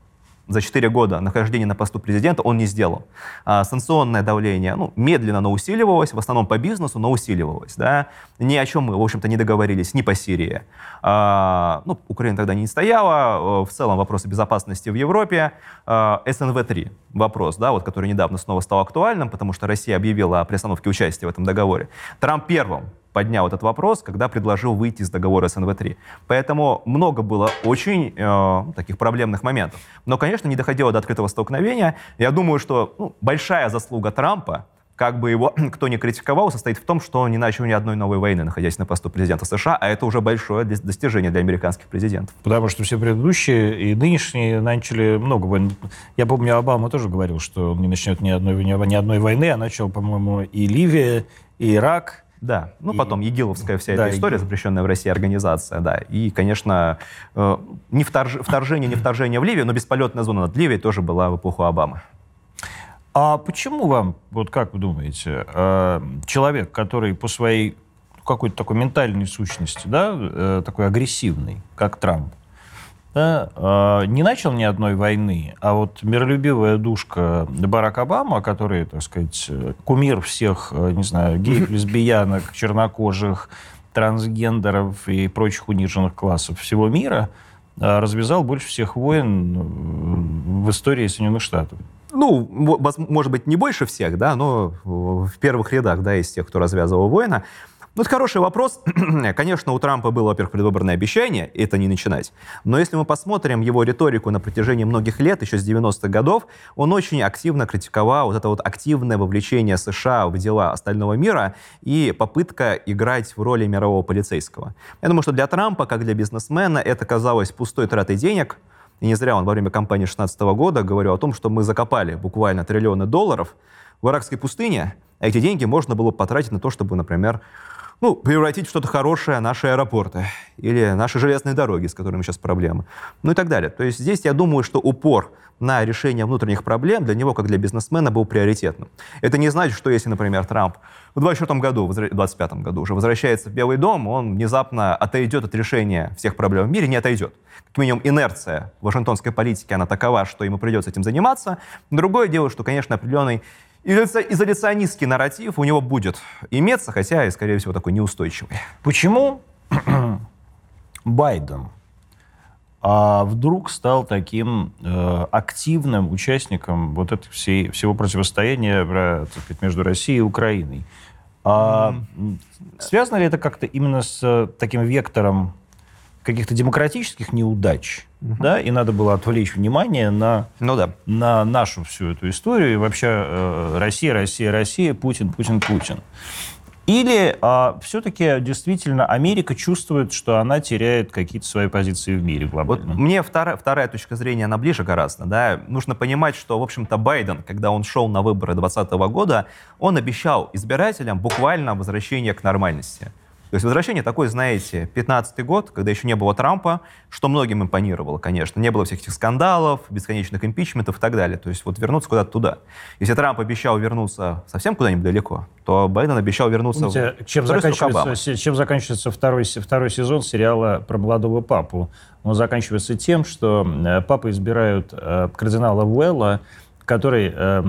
за 4 года нахождения на посту президента он не сделал. А, санкционное давление ну, медленно, но усиливалось, в основном по бизнесу, но усиливалось. Да? Ни о чем мы, в общем-то, не договорились, ни по Сирии. А, ну, Украина тогда не стояла, в целом вопросы безопасности в Европе. А, СНВ-3 вопрос, да, вот, который недавно снова стал актуальным, потому что Россия объявила о приостановке участия в этом договоре. Трамп первым поднял этот вопрос, когда предложил выйти из договора СНВ-3. Поэтому много было очень э, таких проблемных моментов. Но, конечно, не доходило до открытого столкновения. Я думаю, что ну, большая заслуга Трампа, как бы его кто ни критиковал, состоит в том, что он не начал ни одной новой войны, находясь на посту президента США, а это уже большое достижение для американских президентов. Потому что все предыдущие и нынешние начали много войн. Я помню, Обама тоже говорил, что он не начнет ни одной, ни одной войны, а начал, по-моему, и Ливия, и Ирак, да, ну и, потом ЕГИЛовская вся да, эта история, ИГИЛ. запрещенная в России организация, да. И, конечно, э, не вторж, вторжение, не вторжение в Ливию, но бесполетная зона над Ливией тоже была в эпоху Обамы. А почему вам, вот как вы думаете, э, человек, который по своей какой-то такой ментальной сущности, да, э, такой агрессивный, как Трамп, да, э, не начал ни одной войны, а вот миролюбивая душка Барак Обама, который, так сказать, кумир всех, э, не знаю, геев, лесбиянок, чернокожих, трансгендеров и прочих униженных классов всего мира, э, развязал больше всех войн в истории Соединенных Штатов. Ну, может быть, не больше всех, да, но в первых рядах, да, из тех, кто развязывал войны. Ну, это хороший вопрос. Конечно, у Трампа было, во-первых, предвыборное обещание, это не начинать. Но если мы посмотрим его риторику на протяжении многих лет, еще с 90-х годов, он очень активно критиковал вот это вот активное вовлечение США в дела остального мира и попытка играть в роли мирового полицейского. Я думаю, что для Трампа, как для бизнесмена, это казалось пустой тратой денег, и не зря он во время кампании 2016 года говорил о том, что мы закопали буквально триллионы долларов в иракской пустыне, а эти деньги можно было потратить на то, чтобы, например, ну, превратить в что-то хорошее наши аэропорты или наши железные дороги, с которыми сейчас проблемы, ну и так далее. То есть здесь я думаю, что упор на решение внутренних проблем для него, как для бизнесмена, был приоритетным. Это не значит, что если, например, Трамп в 2024 году, в 2025 году уже возвращается в Белый дом, он внезапно отойдет от решения всех проблем в мире, не отойдет. Как минимум, инерция вашингтонской политики, она такова, что ему придется этим заниматься. Другое дело, что, конечно, определенный изоляционистский нарратив у него будет иметься, хотя и, скорее всего, такой неустойчивый. Почему Байден а вдруг стал таким э, активным участником вот этого всей, всего противостояния так сказать, между Россией и Украиной? А, mm. Связано ли это как-то именно с э, таким вектором каких-то демократических неудач, угу. да, и надо было отвлечь внимание на, ну, да. на нашу всю эту историю, и вообще э, Россия, Россия, Россия, Путин, Путин, Путин. Или а, все-таки действительно Америка чувствует, что она теряет какие-то свои позиции в мире глобально? Вот мне вторая, вторая точка зрения, она ближе гораздо. Да? Нужно понимать, что, в общем-то, Байден, когда он шел на выборы 2020 года, он обещал избирателям буквально возвращение к нормальности. То есть возвращение такое, знаете, 15 год, когда еще не было Трампа, что многим импонировало, конечно. Не было всех этих скандалов, бесконечных импичментов и так далее. То есть вот вернуться куда-то туда. Если Трамп обещал вернуться совсем куда-нибудь далеко, то Байден обещал вернуться Помните, в чем заканчивается, чем заканчивается второй, второй сезон сериала про молодого папу? Он заканчивается тем, что э, папы избирают э, кардинала Уэлла, который э,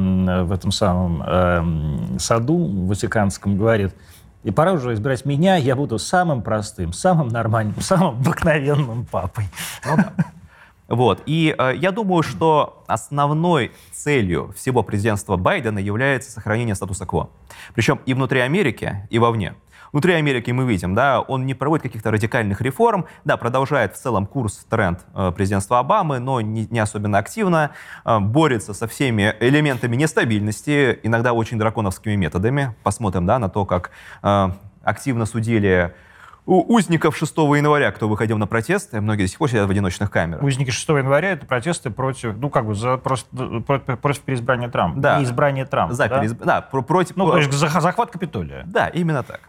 в этом самом э, саду ватиканском говорит – и пора уже избирать меня, я буду самым простым, самым нормальным, самым обыкновенным папой. Вот. И э, я думаю, что основной целью всего президентства Байдена является сохранение статуса кво. Причем и внутри Америки, и вовне. Внутри Америки мы видим, да, он не проводит каких-то радикальных реформ, да, продолжает в целом курс, тренд э, президентства Обамы, но не, не особенно активно, э, борется со всеми элементами нестабильности, иногда очень драконовскими методами. Посмотрим, да, на то, как э, активно судили у узников 6 января, кто выходил на протесты, многие до сих пор сидят в одиночных камерах. Узники 6 января — это протесты против, ну, как бы, за, просто, против, против переизбрания Трампа. Да. Не избрания Трампа, за да? Переизб... да, против... Ну, то есть захват Капитолия. Да, именно так.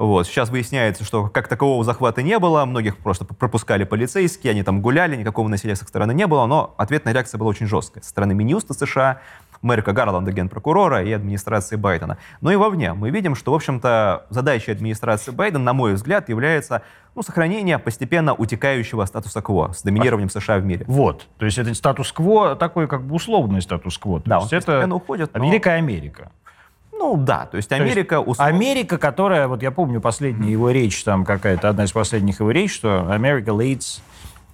Вот. Сейчас выясняется, что как такового захвата не было, многих просто пропускали полицейские, они там гуляли, никакого насилия с их стороны не было, но ответная реакция была очень жесткая. Со стороны Минюста США, Мэрика Гарланда, генпрокурора и администрации Байдена. Но и вовне мы видим, что, в общем-то, задачей администрации Байдена, на мой взгляд, является ну, сохранение постепенно утекающего статуса кво с доминированием США в мире. Вот. То есть это статус-кво такой как бы условный статус-кво. Да, есть это уходит, но... Америка Америка. Ну да, то есть Америка... То есть услов... Америка, которая, вот я помню последняя его речь, там какая-то, одна из последних его речь, что America leads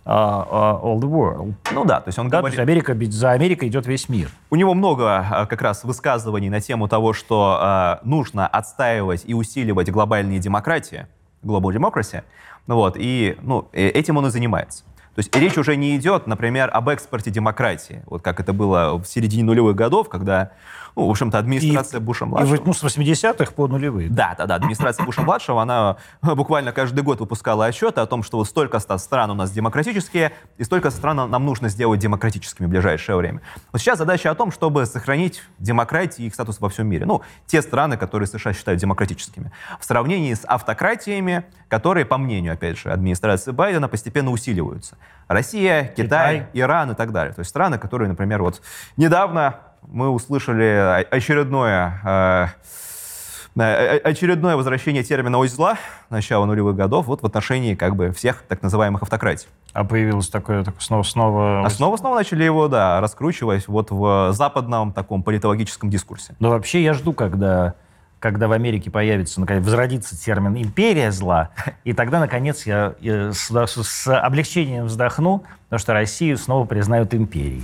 uh, uh, all the world. Ну да, то есть он да, говорит... То есть Америка, за Америкой идет весь мир. У него много uh, как раз высказываний на тему того, что uh, нужно отстаивать и усиливать глобальные демократии, global democracy, вот, и ну, этим он и занимается. То есть речь уже не идет, например, об экспорте демократии, вот как это было в середине нулевых годов, когда ну, в общем-то, администрация и, Буша-младшего... И, ну, с 80-х по нулевые. Да, да, да. Администрация Буша-младшего, она буквально каждый год выпускала отчеты о том, что вот столько стран у нас демократические, и столько стран нам нужно сделать демократическими в ближайшее время. Вот сейчас задача о том, чтобы сохранить демократию и их статус во всем мире. Ну, те страны, которые США считают демократическими. В сравнении с автократиями, которые, по мнению, опять же, администрации Байдена, постепенно усиливаются. Россия, Китай, Китай, Иран и так далее. То есть страны, которые, например, вот недавно мы услышали очередное, э, э, очередное возвращение термина «ось зла» начала нулевых годов вот в отношении как бы всех так называемых автократий. А появилось такое, такое снова, снова... А снова, снова начали его, да, раскручивать вот в западном таком политологическом дискурсе. Но вообще я жду, когда когда в Америке появится, наконец, возродится термин «империя зла», и тогда, наконец, я с, с облегчением вздохну, потому что Россию снова признают империей.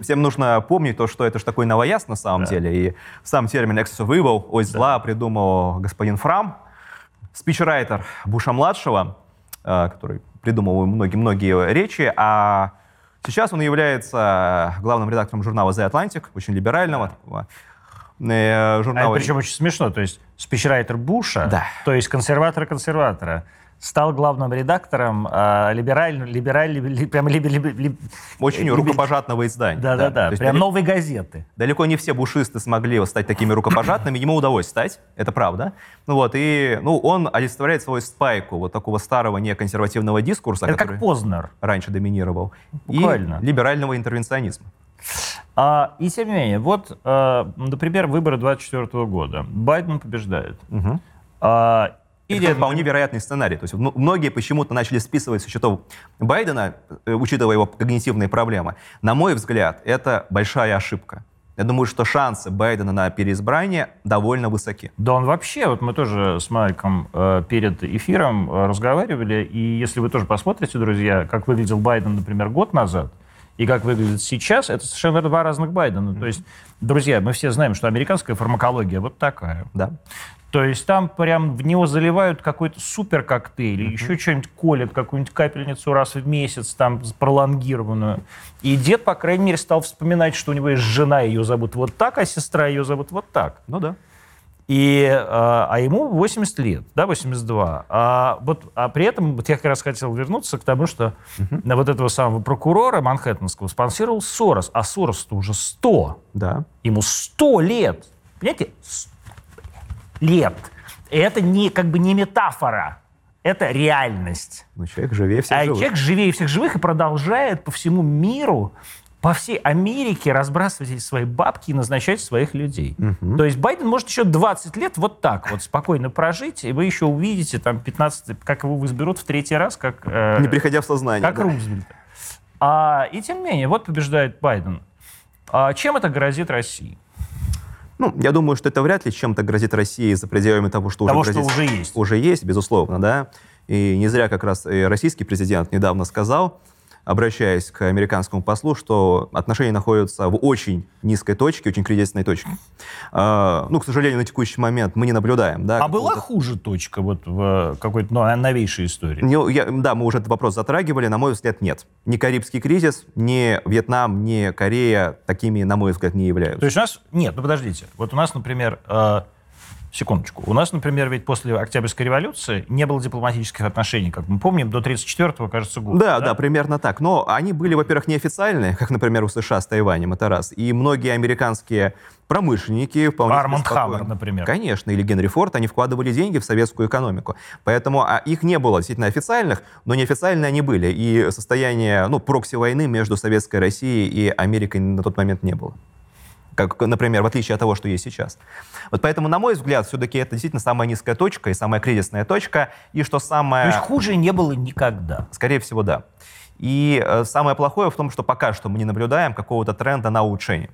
Всем нужно помнить то, что это же такой новояз на самом да. деле. И сам термин «Axis of Evil», «Ось зла» да. придумал господин Фрам, спичрайтер Буша-младшего, э, который придумал многие-многие речи, а сейчас он является главным редактором журнала «The Atlantic», очень либерального такого э, журнала. А причем очень смешно, то есть спичрайтер Буша, да. то есть консерватор консерватора стал главным редактором э, либераль, либераль, ли, прям ли, ли, ли, Очень ли, рукопожатного издания. Да-да-да, прям далеко, новой газеты. Далеко не все бушисты смогли стать такими рукопожатными, ему удалось стать, это правда. Ну вот, и ну, он олицетворяет свою спайку вот такого старого неконсервативного дискурса, это который как Познер. раньше доминировал, Буквально. и либерального интервенционизма. А, и тем не менее, вот, а, например, выборы 24 года. Байден побеждает. Угу. А, или это вполне вероятный сценарий. То есть многие почему-то начали списывать со счетов Байдена, э, учитывая его когнитивные проблемы. На мой взгляд, это большая ошибка. Я думаю, что шансы Байдена на переизбрание довольно высоки. Да он вообще, вот мы тоже с Майком э, перед эфиром э, разговаривали, и если вы тоже посмотрите, друзья, как выглядел Байден, например, год назад, и как выглядит сейчас, это совершенно два разных Байдена. Mm-hmm. То есть, друзья, мы все знаем, что американская фармакология вот такая. Да. То есть там прям в него заливают какой-то супер коктейль, mm-hmm. еще что-нибудь колят, какую-нибудь капельницу раз в месяц, там пролонгированную. И дед, по крайней мере, стал вспоминать, что у него есть жена, ее зовут вот так, а сестра ее зовут вот так. Ну да. И, а, а ему 80 лет, да, 82. А, вот, а при этом, вот я как раз хотел вернуться к тому, что угу. на вот этого самого прокурора Манхэттенского спонсировал Сорос, а Сорос-то уже 100. Да. Ему 100 лет. Понимаете? 100 лет. И это не, как бы не метафора. Это реальность. Ну, человек живее всех а живых. Человек живее всех живых и продолжает по всему миру по всей Америке разбрасывать эти свои бабки и назначать своих людей. Угу. То есть Байден может еще 20 лет вот так вот спокойно прожить, и вы еще увидите там 15, как его изберут в третий раз, как... Э, Не приходя в сознание. Как да. Рузвельт. А, и тем не менее, вот побеждает Байден. А чем это грозит России? Ну, я думаю, что это вряд ли чем-то грозит России за пределами того, что, того, уже, грозит, что уже есть. Уже есть, безусловно, да. И не зря как раз российский президент недавно сказал, обращаясь к американскому послу, что отношения находятся в очень низкой точке, очень кризисной точке. А, ну, к сожалению, на текущий момент мы не наблюдаем. Да, а была хуже точка вот в какой-то ну, новейшей истории? Не, я, да, мы уже этот вопрос затрагивали. На мой взгляд, нет. Ни Карибский кризис, ни Вьетнам, ни Корея такими, на мой взгляд, не являются. То есть у нас... Нет, ну подождите. Вот у нас, например, э, Секундочку. У нас, например, ведь после Октябрьской революции не было дипломатических отношений, как мы помним, до 1934 кажется, года. Да, да, да, примерно так. Но они были, во-первых, неофициальные, как, например, у США с Тайванем, это раз. И многие американские промышленники вполне Арманд Хавард, например. Конечно, или Генри Форд, они вкладывали деньги в советскую экономику. Поэтому а их не было действительно официальных, но неофициальные они были. И состояние ну, прокси-войны между Советской Россией и Америкой на тот момент не было как, например, в отличие от того, что есть сейчас. Вот поэтому, на мой взгляд, все-таки это действительно самая низкая точка и самая кризисная точка, и что самое... То есть хуже не было никогда? Скорее всего, да. И э, самое плохое в том, что пока что мы не наблюдаем какого-то тренда на улучшение.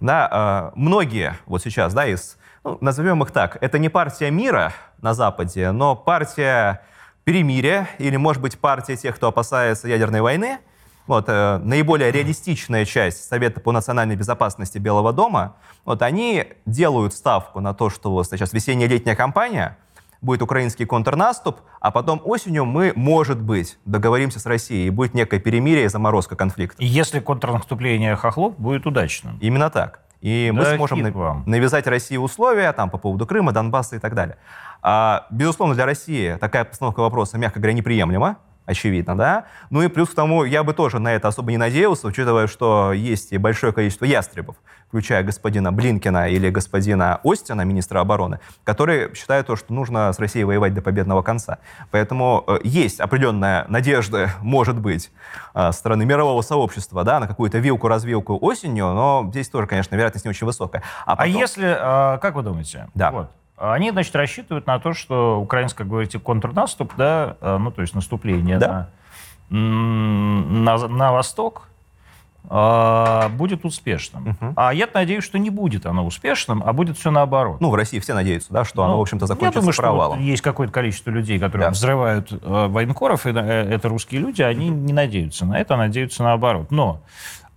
Да, э, многие вот сейчас, да, из, ну, назовем их так, это не партия мира на Западе, но партия перемирия или, может быть, партия тех, кто опасается ядерной войны – вот, э, наиболее реалистичная часть Совета по национальной безопасности Белого дома, вот они делают ставку на то, что вот сейчас весенне-летняя кампания, будет украинский контрнаступ, а потом осенью мы, может быть, договоримся с Россией, и будет некое перемирие и заморозка конфликта. Если контрнаступление хохлов будет удачным. Именно так. И да мы сможем на, навязать России условия там, по поводу Крыма, Донбасса и так далее. А, безусловно, для России такая постановка вопроса, мягко говоря, неприемлема очевидно, да. Ну и плюс к тому, я бы тоже на это особо не надеялся, учитывая, что есть и большое количество ястребов, включая господина Блинкина или господина Остина, министра обороны, которые считают то, что нужно с Россией воевать до победного конца. Поэтому э, есть определенная надежда, может быть, э, стороны мирового сообщества, да, на какую-то вилку-развилку осенью, но здесь тоже, конечно, вероятность не очень высокая. А, а потом... а если, как вы думаете? Да. Вот они, значит, рассчитывают на то, что украинский, как говорите, контрнаступ, да, э, ну, то есть наступление да. на, на, на восток, э, будет успешным. Угу. А я надеюсь, что не будет оно успешным, а будет все наоборот. Ну, в России все надеются, да, что ну, оно, в общем-то, закончится я думаю, провалом. Что есть какое-то количество людей, которые да. взрывают э, военкоров, и э, это русские люди, они не надеются на это, а надеются наоборот. Но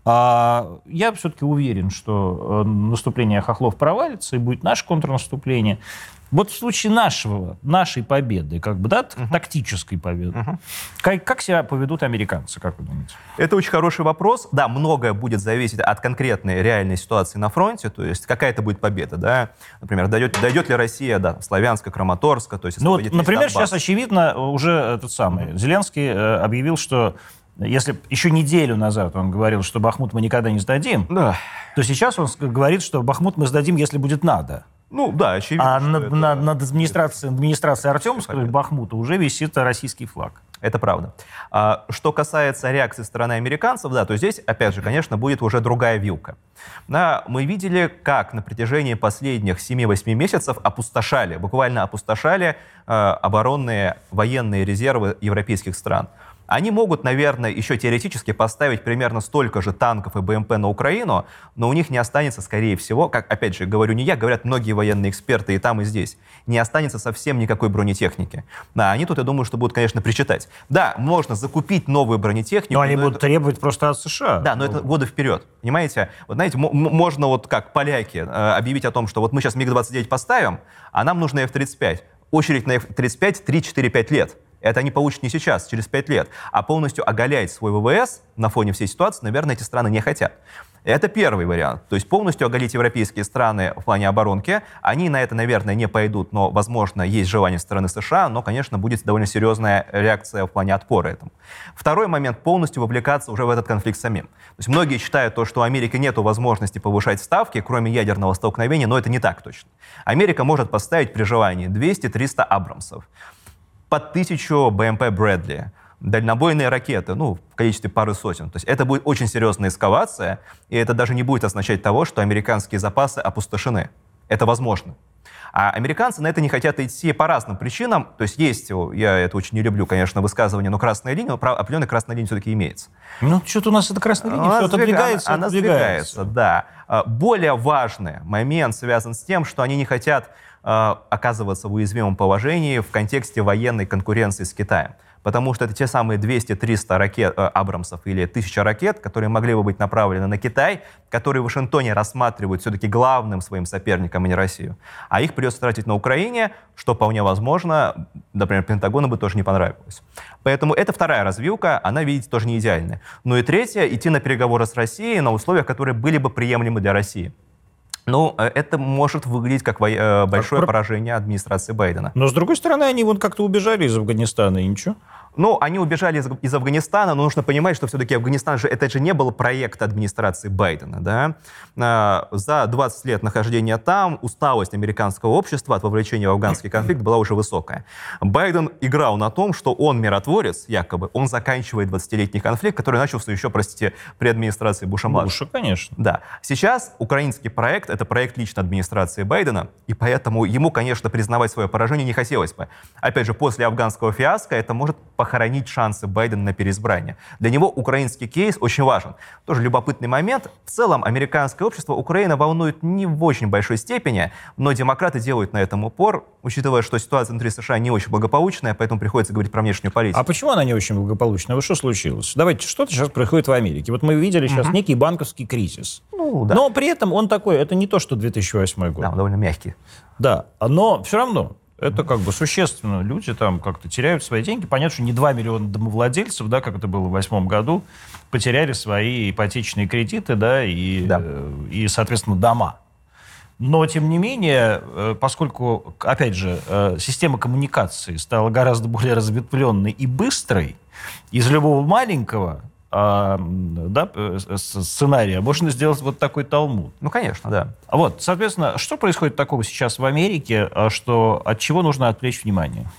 а, я все-таки уверен, что э, наступление хохлов провалится, и будет наше контрнаступление. Вот в случае нашего, нашей победы, как бы, да, uh-huh. тактической победы, uh-huh. как, как себя поведут американцы, как вы думаете? Это очень хороший вопрос. Да, многое будет зависеть от конкретной реальной ситуации на фронте, то есть какая это будет победа, да, например, дойдет, дойдет ли Россия до Славянска, Краматорска, то есть... Ну, вот, например, сейчас, очевидно, уже этот самый, uh-huh. Зеленский э, объявил, что если еще неделю назад он говорил, что Бахмут мы никогда не сдадим, да. то сейчас он говорит, что Бахмут мы сдадим, если будет надо. Ну да, очевидно. А над, это... над, над администрацией, администрацией Артемского Бахмута уже висит российский флаг. Это правда. А, что касается реакции стороны американцев, да, то здесь, опять же, конечно, будет уже другая вилка. Да, мы видели, как на протяжении последних 7-8 месяцев опустошали, буквально опустошали э, оборонные военные резервы европейских стран. Они могут, наверное, еще теоретически поставить примерно столько же танков и БМП на Украину, но у них не останется, скорее всего, как, опять же, говорю не я, говорят многие военные эксперты и там, и здесь, не останется совсем никакой бронетехники. Да, они тут, я думаю, что будут, конечно, причитать. Да, можно закупить новую бронетехнику. Но они но будут это... требовать просто от США. Да, но это годы вперед. Понимаете? Вот знаете, можно вот как поляки э, объявить о том, что вот мы сейчас МиГ-29 поставим, а нам нужно F-35 очередь на F-35 3-4-5 лет. Это они получат не сейчас, через пять лет. А полностью оголять свой ВВС на фоне всей ситуации, наверное, эти страны не хотят. Это первый вариант. То есть полностью оголить европейские страны в плане оборонки. Они на это, наверное, не пойдут, но, возможно, есть желание стороны США, но, конечно, будет довольно серьезная реакция в плане отпора этому. Второй момент — полностью вовлекаться уже в этот конфликт самим. То есть многие считают то, что у Америки нет возможности повышать ставки, кроме ядерного столкновения, но это не так точно. Америка может поставить при желании 200-300 Абрамсов, под тысячу БМП Брэдли, дальнобойные ракеты, ну, в количестве пары сотен. То есть это будет очень серьезная эскалация, и это даже не будет означать того, что американские запасы опустошены. Это возможно. А американцы на это не хотят идти по разным причинам. То есть есть, я это очень не люблю, конечно, высказывание, но красная линия, но определенная красная линия все-таки имеется. Ну, что-то у нас эта красная линия она все отодвигается, она, она сдвигается, да. А, более важный момент связан с тем, что они не хотят э, оказываться в уязвимом положении в контексте военной конкуренции с Китаем потому что это те самые 200-300 ракет э, Абрамсов или 1000 ракет, которые могли бы быть направлены на Китай, которые в Вашингтоне рассматривают все-таки главным своим соперником, а не Россию. А их придется тратить на Украине, что вполне возможно, например, Пентагону бы тоже не понравилось. Поэтому это вторая развилка, она, видите, тоже не идеальная. Ну и третья, идти на переговоры с Россией на условиях, которые были бы приемлемы для России. Ну, э, это может выглядеть как э, большое поражение администрации Байдена. Но, с другой стороны, они вот как-то убежали из Афганистана, и ничего. Ну, они убежали из, из Афганистана, но нужно понимать, что все-таки Афганистан же, это же не был проект администрации Байдена, да. А, за 20 лет нахождения там усталость американского общества от вовлечения в афганский конфликт была уже высокая. Байден играл на том, что он миротворец, якобы, он заканчивает 20-летний конфликт, который начался еще, простите, при администрации Буша-младшего. Буша, конечно. Да. Сейчас украинский проект — это проект лично администрации Байдена, и поэтому ему, конечно, признавать свое поражение не хотелось бы. Опять же, после афганского фиаско это может похоронить шансы Байдена на переизбрание. Для него украинский кейс очень важен. Тоже любопытный момент. В целом, американское общество Украина волнует не в очень большой степени, но демократы делают на этом упор, учитывая, что ситуация внутри США не очень благополучная, поэтому приходится говорить про внешнюю политику. А почему она не очень благополучная? Вот что случилось? Давайте, что-то сейчас происходит в Америке. Вот мы видели сейчас угу. некий банковский кризис. Ну, да. Но при этом он такой, это не то, что 2008 год. Да, он довольно мягкий. Да, но все равно это как бы существенно. Люди там как-то теряют свои деньги. Понятно, что не 2 миллиона домовладельцев, да, как это было в восьмом году, потеряли свои ипотечные кредиты, да, и, да. Э, и соответственно, дома. Но, тем не менее, э, поскольку, опять же, э, система коммуникации стала гораздо более разветвленной и быстрой, из любого маленького а, да, э, сценария можно сделать вот такой талмуд. Ну, конечно, да. Вот, соответственно, что происходит такого сейчас в Америке, а что, от чего нужно отвлечь внимание?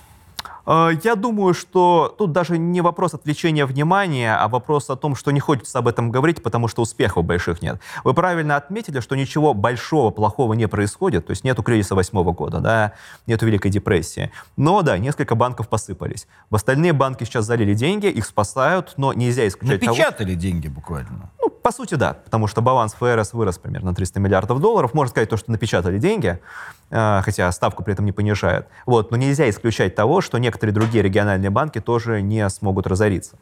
Э, я думаю, что тут даже не вопрос отвлечения внимания, а вопрос о том, что не хочется об этом говорить, потому что успехов больших нет. Вы правильно отметили, что ничего большого, плохого не происходит, то есть нету кризиса восьмого года, да, нету Великой депрессии. Но да, несколько банков посыпались. В остальные банки сейчас залили деньги, их спасают, но нельзя исключать Напечатали того, деньги буквально. По сути, да, потому что баланс ФРС вырос примерно на 300 миллиардов долларов. Можно сказать то, что напечатали деньги, э, хотя ставку при этом не понижают. Вот, но нельзя исключать того, что некоторые другие региональные банки тоже не смогут разориться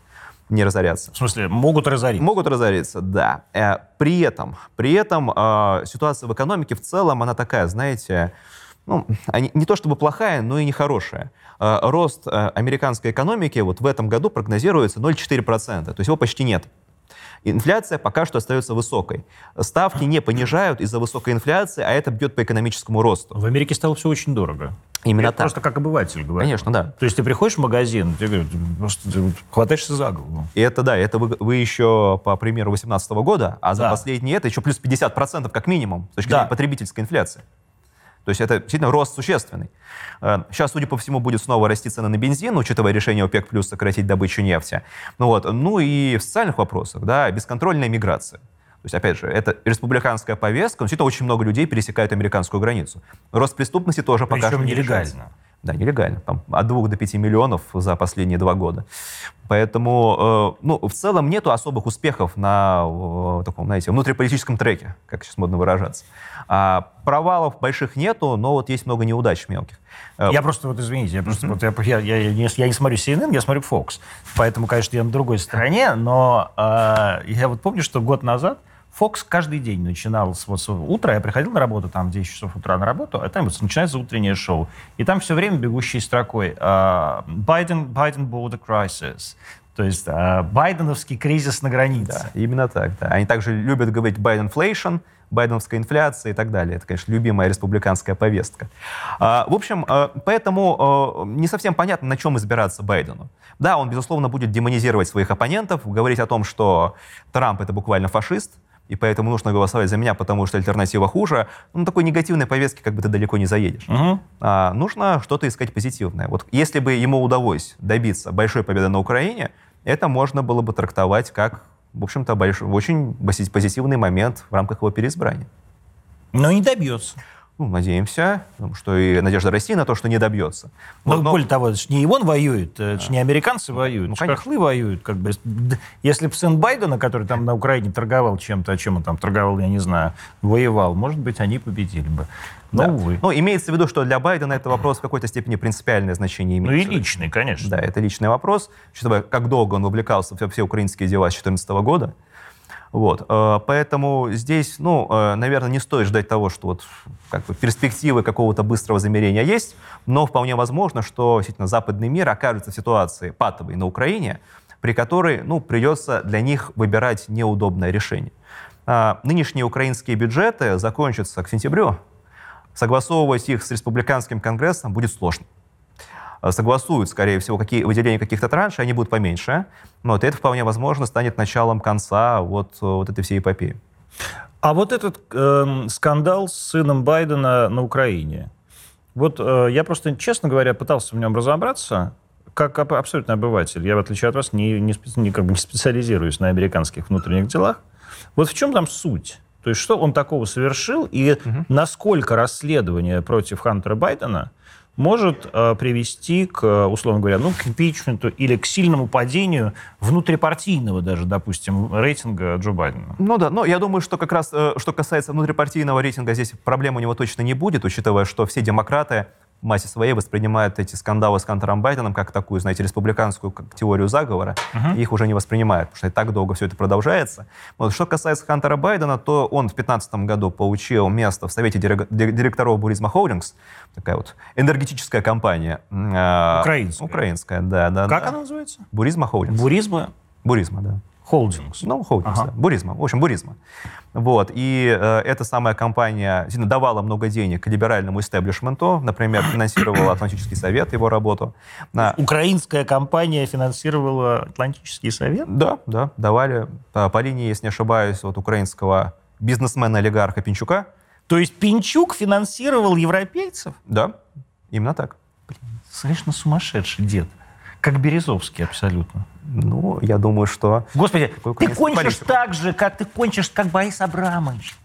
не разоряться. В смысле, могут разориться? Могут разориться, да. Э, при этом, при этом э, ситуация в экономике в целом, она такая, знаете, ну, не то чтобы плохая, но и нехорошая. Рост американской экономики вот в этом году прогнозируется 0,4%, то есть его почти нет. Инфляция пока что остается высокой. Ставки не понижают из-за высокой инфляции, а это бьет по экономическому росту. В Америке стало все очень дорого. Именно Это так. Просто как обыватель говорю. Конечно, да. То есть ты приходишь в магазин, ты, ты просто ты хватаешься за голову. И это, да, это вы, вы еще по примеру 2018 года, а за да. последние это еще плюс 50% как минимум с точки да. зрения потребительской инфляции. То есть это действительно рост существенный. Сейчас, э, судя по всему, будет снова расти цены на бензин, учитывая решение ОПЕК плюс сократить добычу нефти. Ну, вот. ну и в социальных вопросах, да, бесконтрольная миграция. То есть, опять же, это республиканская повестка, но действительно очень много людей пересекают американскую границу. Рост преступности тоже пока что не нелегально. Да, нелегально. Там, от 2 до 5 миллионов за последние два года. Поэтому, э, ну, в целом нету особых успехов на э, таком, знаете, внутриполитическом треке, как сейчас модно выражаться. А провалов больших нету, но вот есть много неудач мелких. Э, я просто, вот извините, я просто, вот, я, я, я, я, я не смотрю CNN, я смотрю Fox. Поэтому, конечно, я на другой стороне, но э, я вот помню, что год назад Фокс каждый день начинал с, с утра. Я приходил на работу, там, в 10 часов утра на работу, а там вот, начинается утреннее шоу. И там все время бегущей строкой «Байден, Байден border crisis». То есть э, байденовский кризис на границе. Да, именно так. Да. Они также любят говорить «Байденфлейшн», байденовская инфляция и так далее. Это, конечно, любимая республиканская повестка. А, в общем, а, поэтому а, не совсем понятно, на чем избираться Байдену. Да, он, безусловно, будет демонизировать своих оппонентов, говорить о том, что Трамп — это буквально фашист, и поэтому нужно голосовать за меня, потому что альтернатива хуже. Ну, такой негативной повестки как бы ты далеко не заедешь. Угу. А, нужно что-то искать позитивное. Вот если бы ему удалось добиться большой победы на Украине, это можно было бы трактовать как в общем-то, большой, очень позитивный момент в рамках его переизбрания. Но не добьется. Ну, надеемся, что и надежда России на то, что не добьется. Но, но... более того, это же не он воюет, это же не американцы воюют, ну, это хохлы воюют. Как бы. Если бы сын Байдена, который там на Украине торговал чем-то, о чем он там торговал, я не знаю, воевал, может быть, они победили бы. Но, да. увы. Ну, имеется в виду, что для Байдена это вопрос в какой-то степени принципиальное значение имеет. Ну и личный, конечно. Да, это личный вопрос. Учитывая, как долго он вовлекался в все украинские дела с 2014 года, вот. Э, поэтому здесь, ну, э, наверное, не стоит ждать того, что вот как бы перспективы какого-то быстрого замерения есть, но вполне возможно, что действительно западный мир окажется в ситуации патовой на Украине, при которой, ну, придется для них выбирать неудобное решение. А, нынешние украинские бюджеты закончатся к сентябрю. Согласовывать их с республиканским конгрессом будет сложно. Э, согласуют, скорее всего, какие, выделения каких-то траншей, они будут поменьше. Но вот это вполне возможно станет началом конца вот, э, вот этой всей эпопеи. А вот этот э, скандал с сыном Байдена на Украине. Вот э, я просто, честно говоря, пытался в нем разобраться, как абсолютно обыватель. Я, в отличие от вас, не, не, не, как бы не специализируюсь на американских внутренних делах. Вот в чем там суть? То есть что он такого совершил и угу. насколько расследование против Хантера Байдена может э, привести к, условно говоря, ну, к импичменту или к сильному падению внутрипартийного даже, допустим, рейтинга Джо Байдена. Ну да, но я думаю, что как раз, э, что касается внутрипартийного рейтинга, здесь проблем у него точно не будет, учитывая, что все демократы массе своей воспринимают эти скандалы с Хантером Байденом как такую, знаете, республиканскую как теорию заговора, uh-huh. и их уже не воспринимают, потому что и так долго все это продолжается. Вот, что касается Хантера Байдена, то он в 2015 году получил место в Совете директоров Burisma Holdings, такая вот энергетическая компания. А, украинская. Украинская, да. да как да. она называется? Burisma Holdings. Burisma? Буризма, да. Холдингс. Ну, холдингс, ага. да. Буризма. В общем, буризма. Вот. И э, эта самая компания давала много денег либеральному истеблишменту. Например, финансировала Атлантический совет, его работу. На... Украинская компания финансировала Атлантический совет? Да, да. Давали по, по линии, если не ошибаюсь, от украинского бизнесмена-олигарха Пинчука. То есть Пинчук финансировал европейцев? Да, именно так. Блин, совершенно сумасшедший дед. Как Березовский абсолютно. Ну, я думаю, что... Господи, ты кончишь так же, как ты кончишь, как Борис Абрамович.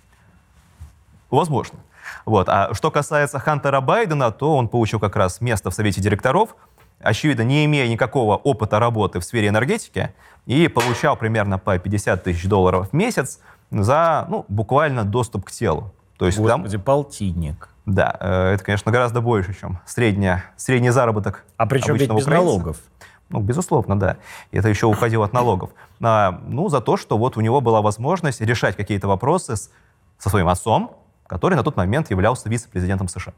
Возможно. Вот. А что касается Хантера Байдена, то он получил как раз место в Совете директоров, очевидно, не имея никакого опыта работы в сфере энергетики, и получал примерно по 50 тысяч долларов в месяц за ну, буквально доступ к телу. То есть Господи, там... полтинник. Да, э, это, конечно, гораздо больше, чем средняя, средний заработок А причем ведь без украинца. налогов. Ну, безусловно, да. И это еще уходило от налогов. А, ну, за то, что вот у него была возможность решать какие-то вопросы с, со своим отцом, который на тот момент являлся вице-президентом США.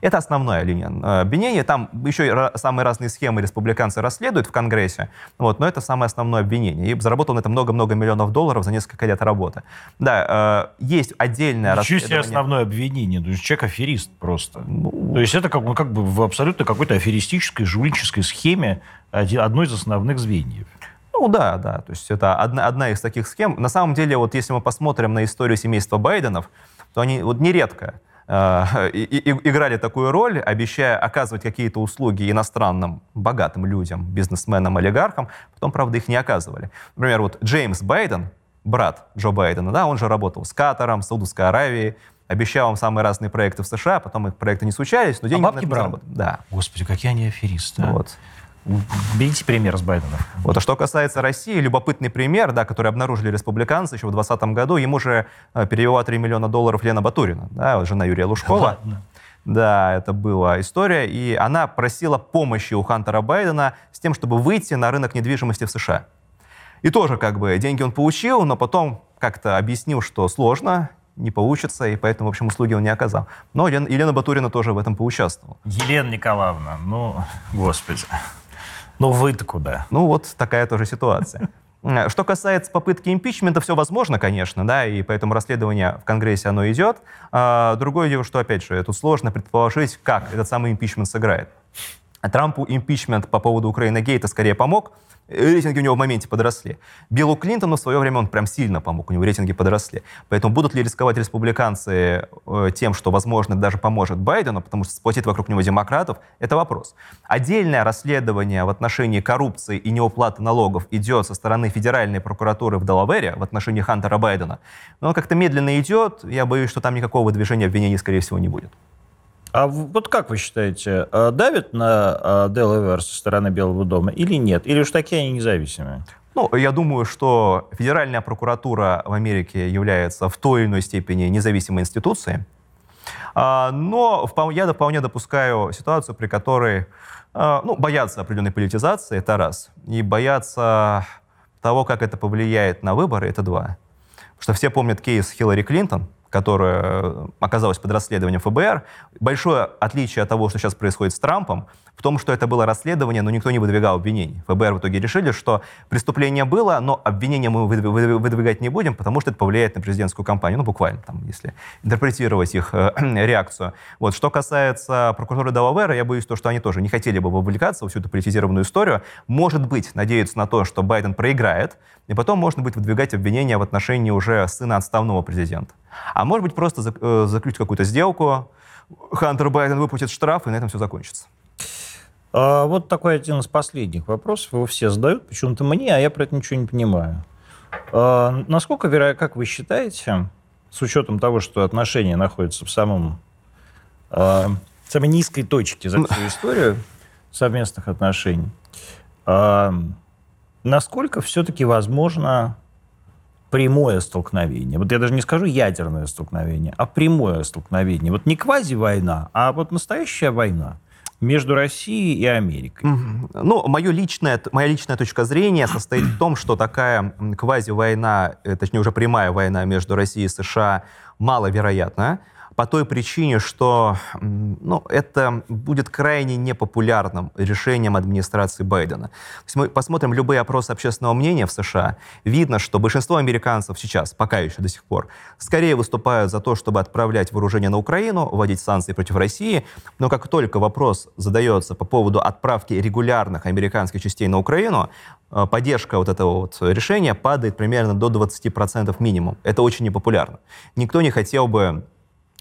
Это основная линия э, обвинения. Там еще самые разные схемы республиканцы расследуют в Конгрессе, вот, но это самое основное обвинение. И заработал на это много-много миллионов долларов за несколько лет работы. Да, э, есть отдельное Ничего расследование. себе основное обвинение. То есть человек аферист просто. Ну, То есть это как, ну, как бы в абсолютно какой-то аферистической, жульнической схеме одно из основных звеньев. Ну да, да, то есть это одна, одна из таких схем. На самом деле, вот если мы посмотрим на историю семейства Байденов, то они вот нередко э, и, и, играли такую роль, обещая оказывать какие-то услуги иностранным богатым людям, бизнесменам, олигархам, потом, правда, их не оказывали. Например, вот Джеймс Байден, брат Джо Байдена, да, он же работал с Катаром, Саудовской Аравией, обещал им самые разные проекты в США, потом их проекты не случались, но деньги а бабки брал? Да. Господи, какие они аферисты. А. Берите пример с Байдена. Вот, а что касается России, любопытный пример, да, который обнаружили республиканцы еще в 2020 году, ему же э, перевела 3 миллиона долларов Лена Батурина, да, жена Юрия Лужкова. Ладно. Да, это была история. И она просила помощи у Хантера Байдена с тем, чтобы выйти на рынок недвижимости в США. И тоже как бы деньги он получил, но потом как-то объяснил, что сложно, не получится, и поэтому, в общем, услуги он не оказал. Но Елена, Елена Батурина тоже в этом поучаствовала. Елена Николаевна, ну, господи. Ну вы-то куда? Ну вот такая тоже ситуация. Э, что касается попытки импичмента, все возможно, конечно, да, и поэтому расследование в Конгрессе оно идет. А, другое дело, что, опять же, тут сложно предположить, как этот самый импичмент сыграет. Трампу импичмент по поводу Украины Гейта скорее помог, рейтинги у него в моменте подросли. Биллу Клинтону в свое время он прям сильно помог, у него рейтинги подросли. Поэтому будут ли рисковать республиканцы э, тем, что, возможно, даже поможет Байдену, потому что сплотит вокруг него демократов, это вопрос. Отдельное расследование в отношении коррупции и неуплаты налогов идет со стороны федеральной прокуратуры в Делавере в отношении Хантера Байдена. Но он как-то медленно идет, я боюсь, что там никакого движения обвинений, скорее всего, не будет. А вот как вы считаете, а, давят на Делавер со стороны Белого дома или нет? Или уж такие они независимые? Ну, я думаю, что Федеральная прокуратура в Америке является в той или иной степени независимой институцией. А, но я вполне допускаю ситуацию, при которой а, ну, боятся определенной политизации, это раз. И боятся того, как это повлияет на выборы, это два. Потому что все помнят кейс Хиллари Клинтон, которая оказалась под расследованием ФБР. Большое отличие от того, что сейчас происходит с Трампом, в том, что это было расследование, но никто не выдвигал обвинений. ФБР в итоге решили, что преступление было, но обвинения мы выдвигать не будем, потому что это повлияет на президентскую кампанию, ну, буквально, там, если интерпретировать их э, реакцию. Вот. Что касается прокурора Делавера, я боюсь, то, что они тоже не хотели бы вовлекаться в всю эту политизированную историю. Может быть, надеются на то, что Байден проиграет, и потом можно будет выдвигать обвинения в отношении уже сына отставного президента. А может быть, просто э, заключить какую-то сделку, Хантер Байден выплатит штраф, и на этом все закончится. А вот такой один из последних вопросов. Его все задают, почему-то мне, а я про это ничего не понимаю. А, насколько, вероятно, как вы считаете, с учетом того, что отношения находятся в самом а, самой низкой точке за всю историю совместных отношений, насколько все-таки возможно прямое столкновение. Вот я даже не скажу ядерное столкновение, а прямое столкновение. Вот не квази-война, а вот настоящая война между Россией и Америкой? Ну, мое личное, моя личная точка зрения состоит в том, что такая квази-война, э, точнее уже прямая война между Россией и США маловероятна по той причине, что ну, это будет крайне непопулярным решением администрации Байдена. Есть мы посмотрим любые опросы общественного мнения в США, видно, что большинство американцев сейчас, пока еще до сих пор, скорее выступают за то, чтобы отправлять вооружение на Украину, вводить санкции против России, но как только вопрос задается по поводу отправки регулярных американских частей на Украину, э, поддержка вот этого вот решения падает примерно до 20% минимум. Это очень непопулярно. Никто не хотел бы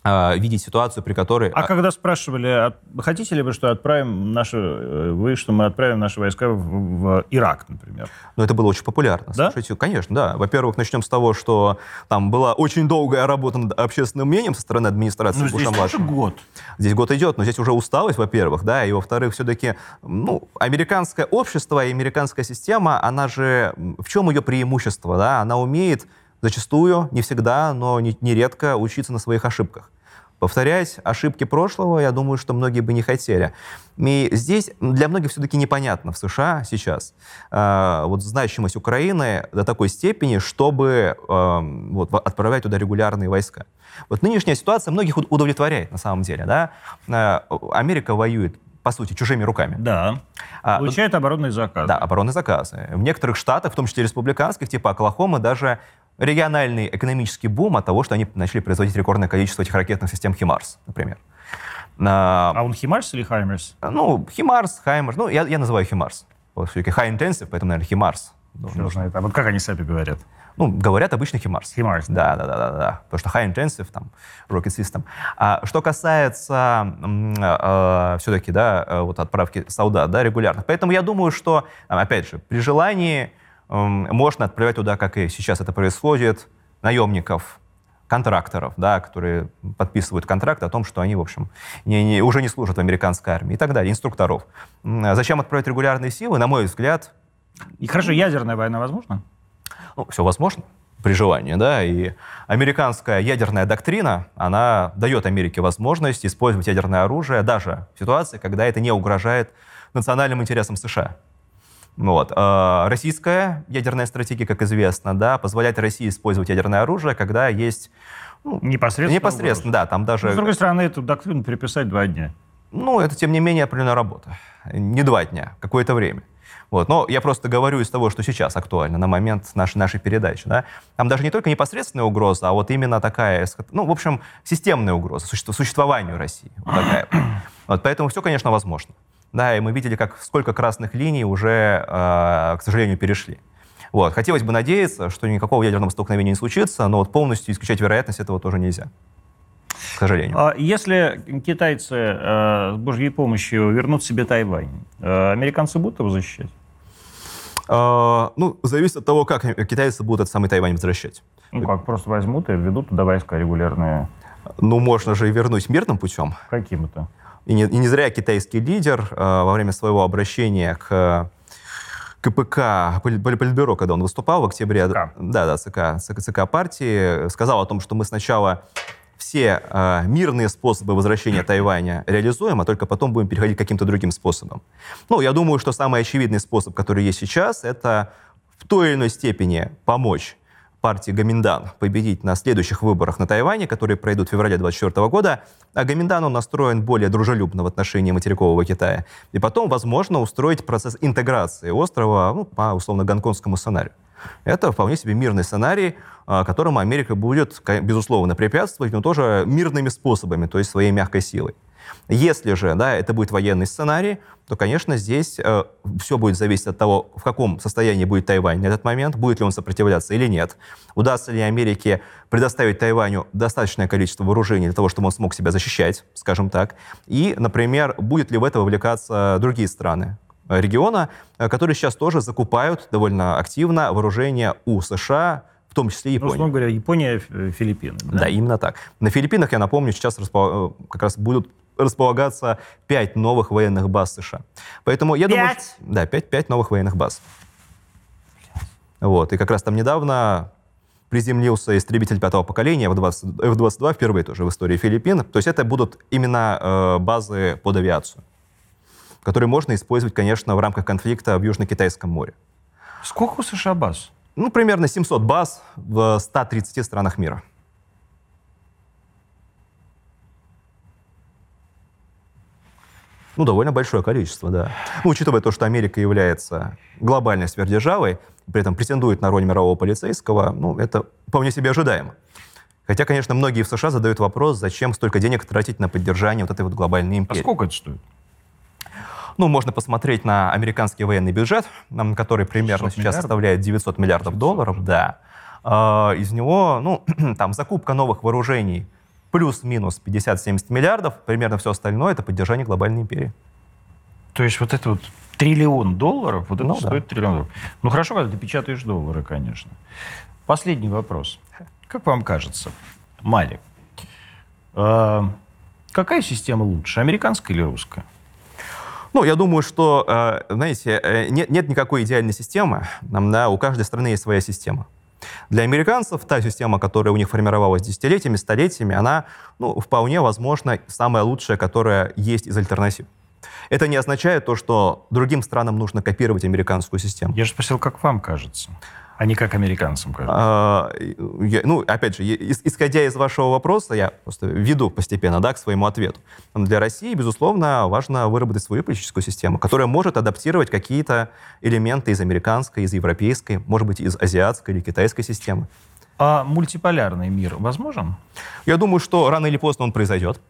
видеть ситуацию, при которой... А, а когда спрашивали, а хотите ли вы, что отправим наши, э, вы, что мы отправим наши войска в, в Ирак, например? Ну, это было очень популярно. Да? Слушайте, конечно, да. Во-первых, начнем с того, что там была очень долгая работа над общественным мнением со стороны администрации ну, здесь тоже год. Здесь год идет, но здесь уже усталость, во-первых, да, и во-вторых, все-таки, ну, американское общество и американская система, она же, в чем ее преимущество, да? Она умеет зачастую, не всегда, но нередко учиться на своих ошибках. Повторять ошибки прошлого, я думаю, что многие бы не хотели. И здесь для многих все-таки непонятно в США сейчас э, вот значимость Украины до такой степени, чтобы э, вот, отправлять туда регулярные войска. Вот нынешняя ситуация многих удовлетворяет на самом деле. Да? Э, Америка воюет по сути, чужими руками. Да. А, Получает оборонные заказы. Да, оборонные заказы. В некоторых штатах, в том числе республиканских, типа Оклахомы, даже региональный экономический бум от того, что они начали производить рекордное количество этих ракетных систем «Химарс», например. А, а он «Химарс» или «Хаймерс»? Ну, «Химарс», «Хаймерс». Ну, я, я называю «Химарс». Все-таки high intensive, поэтому, наверное, «Химарс». Знает. А вот как они сами говорят? Ну, говорят обычно HIMARS. HIMARS. Да, да, да, да, да. Потому что high intensive, там, rocket system. А что касается а, а, все-таки, да, вот отправки солдат, да, регулярных. Поэтому я думаю, что, опять же, при желании можно отправлять туда, как и сейчас это происходит, наемников, контракторов, да, которые подписывают контракт о том, что они, в общем, не, не, уже не служат в американской армии и так далее, инструкторов. Зачем отправить регулярные силы? На мой взгляд... И хорошо, ядерная война возможна? Ну, все возможно при желании, да, и американская ядерная доктрина, она дает Америке возможность использовать ядерное оружие даже в ситуации, когда это не угрожает национальным интересам США. Вот. А, российская ядерная стратегия, как известно, да, позволяет России использовать ядерное оружие, когда есть... Ну, непосредственно? Непосредственно, да. Там даже... Но, с другой стороны, эту доктрину переписать два дня. Ну, это, тем не менее, определенная работа. Не два дня, какое-то время. Вот. Но я просто говорю из того, что сейчас актуально на момент нашей, нашей передачи. Да? Там даже не только непосредственная угроза, а вот именно такая, ну, в общем, системная угроза существованию России. Вот такая. Вот, поэтому все, конечно, возможно. Да, и мы видели, как сколько красных линий уже, э, к сожалению, перешли. Вот. Хотелось бы надеяться, что никакого ядерного столкновения не случится, но вот полностью исключать вероятность этого тоже нельзя. К сожалению. А если китайцы э, с Божьей помощью вернут себе Тайвань, э, американцы будут его защищать? А, ну, зависит от того, как китайцы будут этот самый Тайвань возвращать. Ну как, просто возьмут и введут туда войска регулярные? Ну, можно же и вернуть мирным путем. Каким это? И не, и не зря китайский лидер э, во время своего обращения к КПК, Политбюро, когда он выступал в октябре, ЦК. да, да, ЦК, ЦК, ЦК партии, сказал о том, что мы сначала все э, мирные способы возвращения Тайваня реализуем, а только потом будем переходить к каким-то другим способам. Ну, я думаю, что самый очевидный способ, который есть сейчас, это в той или иной степени помочь партии Гаминдан победить на следующих выборах на Тайване, которые пройдут в феврале 2024 года, а Гаминдан он настроен более дружелюбно в отношении материкового Китая. И потом, возможно, устроить процесс интеграции острова ну, по условно гонконгскому сценарию. Это вполне себе мирный сценарий, а, которому Америка будет, безусловно, препятствовать, но тоже мирными способами, то есть своей мягкой силой. Если же да, это будет военный сценарий, то, конечно, здесь э, все будет зависеть от того, в каком состоянии будет Тайвань на этот момент, будет ли он сопротивляться или нет. Удастся ли Америке предоставить Тайваню достаточное количество вооружений для того, чтобы он смог себя защищать, скажем так. И, например, будет ли в это вовлекаться другие страны, региона, э, которые сейчас тоже закупают довольно активно вооружение у США, в том числе Япония. Ну, условно говоря, Япония, Филиппины. Да? да, именно так. На Филиппинах, я напомню, сейчас распо... Э, как раз будут располагаться пять новых военных баз США. Поэтому я пять? думаю... Да, пять, пять новых военных баз. Вот, и как раз там недавно приземлился истребитель пятого поколения F-20, F-22 впервые тоже в истории Филиппин. То есть это будут именно э, базы под авиацию которые можно использовать, конечно, в рамках конфликта в Южно-Китайском море. Сколько у США баз? Ну, примерно 700 баз в 130 странах мира. Ну, довольно большое количество, да. Ну, учитывая то, что Америка является глобальной сверхдержавой, при этом претендует на роль мирового полицейского, ну, это вполне себе ожидаемо. Хотя, конечно, многие в США задают вопрос, зачем столько денег тратить на поддержание вот этой вот глобальной империи. А сколько это стоит? Ну, можно посмотреть на американский военный бюджет, который примерно сейчас миллиардов? составляет 900 миллиардов 900. долларов. Да. А, из него, ну, там, закупка новых вооружений плюс-минус 50-70 миллиардов, примерно все остальное — это поддержание глобальной империи. То есть вот это вот триллион долларов, вот это ну, стоит да. триллион долларов. Ну, хорошо, когда ты печатаешь доллары, конечно. Последний вопрос. Как вам кажется, Малик, э, какая система лучше, американская или русская? Ну, я думаю, что, э, знаете, э, нет, нет никакой идеальной системы. Да, у каждой страны есть своя система. Для американцев та система, которая у них формировалась десятилетиями, столетиями, она ну, вполне возможно самая лучшая, которая есть из альтернатив. Это не означает то, что другим странам нужно копировать американскую систему. Я же спросил, как вам кажется? А не как американцам кажется? А, я, ну, опять же, исходя из вашего вопроса, я просто веду постепенно да, к своему ответу. Для России, безусловно, важно выработать свою политическую систему, которая может адаптировать какие-то элементы из американской, из европейской, может быть, из азиатской или китайской системы. А мультиполярный мир возможен? Я думаю, что рано или поздно он произойдет.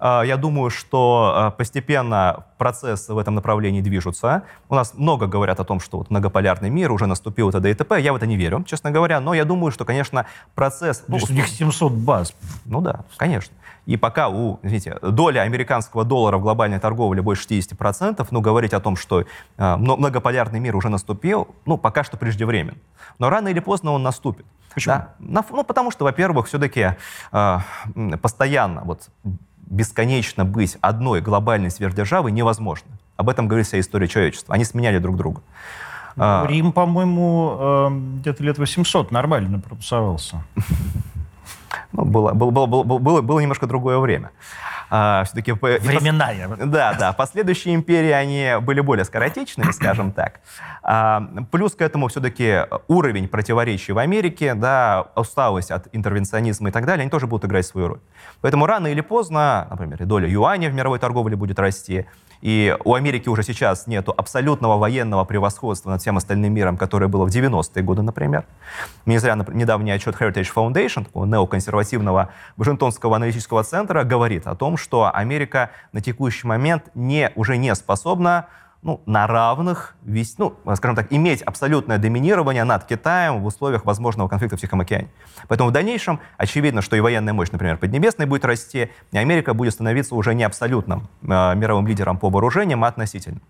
А, я думаю, что а, постепенно процессы в этом направлении движутся. У нас много говорят о том, что вот многополярный мир уже наступил, т.д. и т.п. Я в это не верю, честно говоря. Но я думаю, что, конечно, процесс... Ну, у них 700 баз. Ну да, конечно. И пока у, извините, доля американского доллара в глобальной торговле больше 60%, ну, говорить о том, что э, многополярный мир уже наступил, ну, пока что преждевременно. Но рано или поздно он наступит. Почему? Да? Ну, потому что, во-первых, все-таки э, постоянно вот бесконечно быть одной глобальной сверхдержавой невозможно. Об этом говорит вся история человечества. Они сменяли друг друга. Ну, а, Рим, по-моему, эм, где-то лет 800 нормально пропасовался. Ну, было, было, было, было, было, было немножко другое время. А, все-таки... Времена. Да, да. Последующие империи, они были более скоротечными, скажем так. А, плюс к этому все-таки уровень противоречий в Америке, да, усталость от интервенционизма и так далее, они тоже будут играть свою роль. Поэтому рано или поздно, например, и доля юаня в мировой торговле будет расти, и у Америки уже сейчас нет абсолютного военного превосходства над всем остальным миром, которое было в 90-е годы, например. Не зря недавний отчет Heritage Foundation, такого неоконсервативного Вашингтонского аналитического центра, говорит о том, что Америка на текущий момент не, уже не способна ну, на равных, весь, ну, скажем так, иметь абсолютное доминирование над Китаем в условиях возможного конфликта в Тихом океане. Поэтому в дальнейшем очевидно, что и военная мощь, например, Поднебесной будет расти, и Америка будет становиться уже не абсолютным э, мировым лидером по вооружениям, а относительным.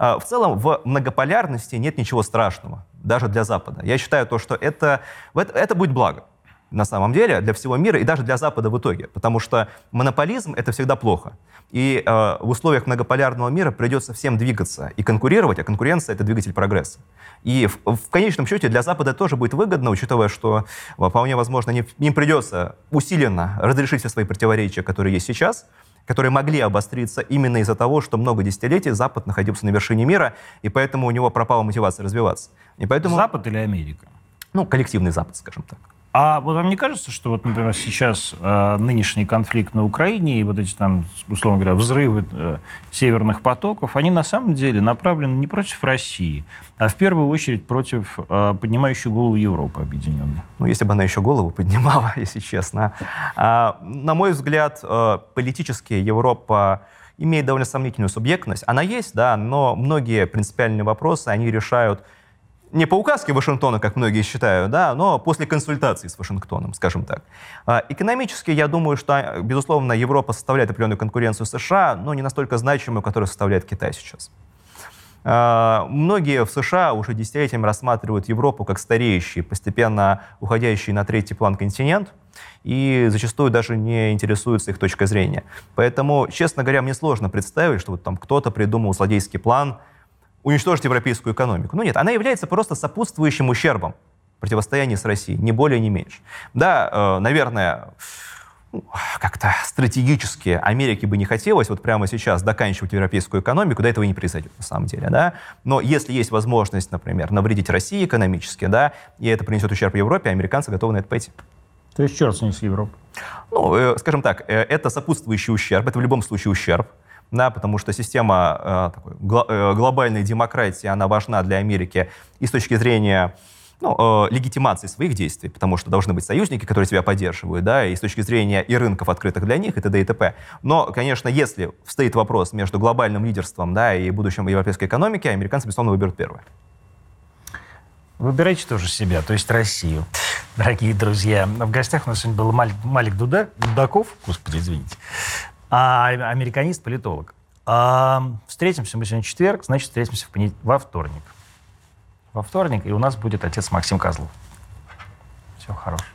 Э, в целом, в многополярности нет ничего страшного, даже для Запада. Я считаю то, что это, это будет благо на самом деле для всего мира и даже для Запада в итоге, потому что монополизм — это всегда плохо. И э, в условиях многополярного мира придется всем двигаться и конкурировать, а конкуренция — это двигатель прогресса. И в, в конечном счете для Запада тоже будет выгодно, учитывая, что вполне возможно не, им придется усиленно разрешить все свои противоречия, которые есть сейчас, которые могли обостриться именно из-за того, что много десятилетий Запад находился на вершине мира, и поэтому у него пропала мотивация развиваться. И поэтому... Запад или Америка? Ну, коллективный Запад, скажем так. А вот вам не кажется, что вот, например, сейчас э, нынешний конфликт на Украине и вот эти там, условно говоря, взрывы э, северных потоков, они на самом деле направлены не против России, а в первую очередь против э, поднимающей голову Европы объединенной? Ну, если бы она еще голову поднимала, если честно. А, на мой взгляд, э, политически Европа имеет довольно сомнительную субъектность. Она есть, да, но многие принципиальные вопросы они решают не по указке Вашингтона, как многие считают, да, но после консультаций с Вашингтоном, скажем так. А, экономически, я думаю, что, безусловно, Европа составляет определенную конкуренцию США, но не настолько значимую, которую составляет Китай сейчас. А, многие в США уже десятилетиями рассматривают Европу как стареющий, постепенно уходящий на третий план континент, и зачастую даже не интересуются их точкой зрения. Поэтому, честно говоря, мне сложно представить, что вот там кто-то придумал злодейский план – уничтожить европейскую экономику. Ну нет, она является просто сопутствующим ущербом противостоянии с Россией, ни более, ни меньше. Да, э, наверное, ну, как-то стратегически Америке бы не хотелось вот прямо сейчас доканчивать европейскую экономику, да этого и не произойдет на самом деле, да. Но если есть возможность, например, навредить России экономически, да, и это принесет ущерб Европе, американцы готовы на это пойти. То есть черт с ней с Европой? Ну, э, скажем так, э, это сопутствующий ущерб, это в любом случае ущерб да, потому что система э, такой, гло, э, глобальной демократии, она важна для Америки и с точки зрения ну, э, легитимации своих действий, потому что должны быть союзники, которые тебя поддерживают, да, и с точки зрения и рынков, открытых для них, и т.д. и т.п. Но, конечно, если стоит вопрос между глобальным лидерством, да, и будущим европейской экономики, американцы, безусловно, выберут первое. Выбирайте тоже себя, то есть Россию. Дорогие друзья, в гостях у нас сегодня был Малик, Малик Дуда, Дудаков, господи, извините, а американист-политолог. А, встретимся мы сегодня четверг, значит, встретимся в понед... во вторник. Во вторник, и у нас будет отец Максим Козлов. Всего хорошего.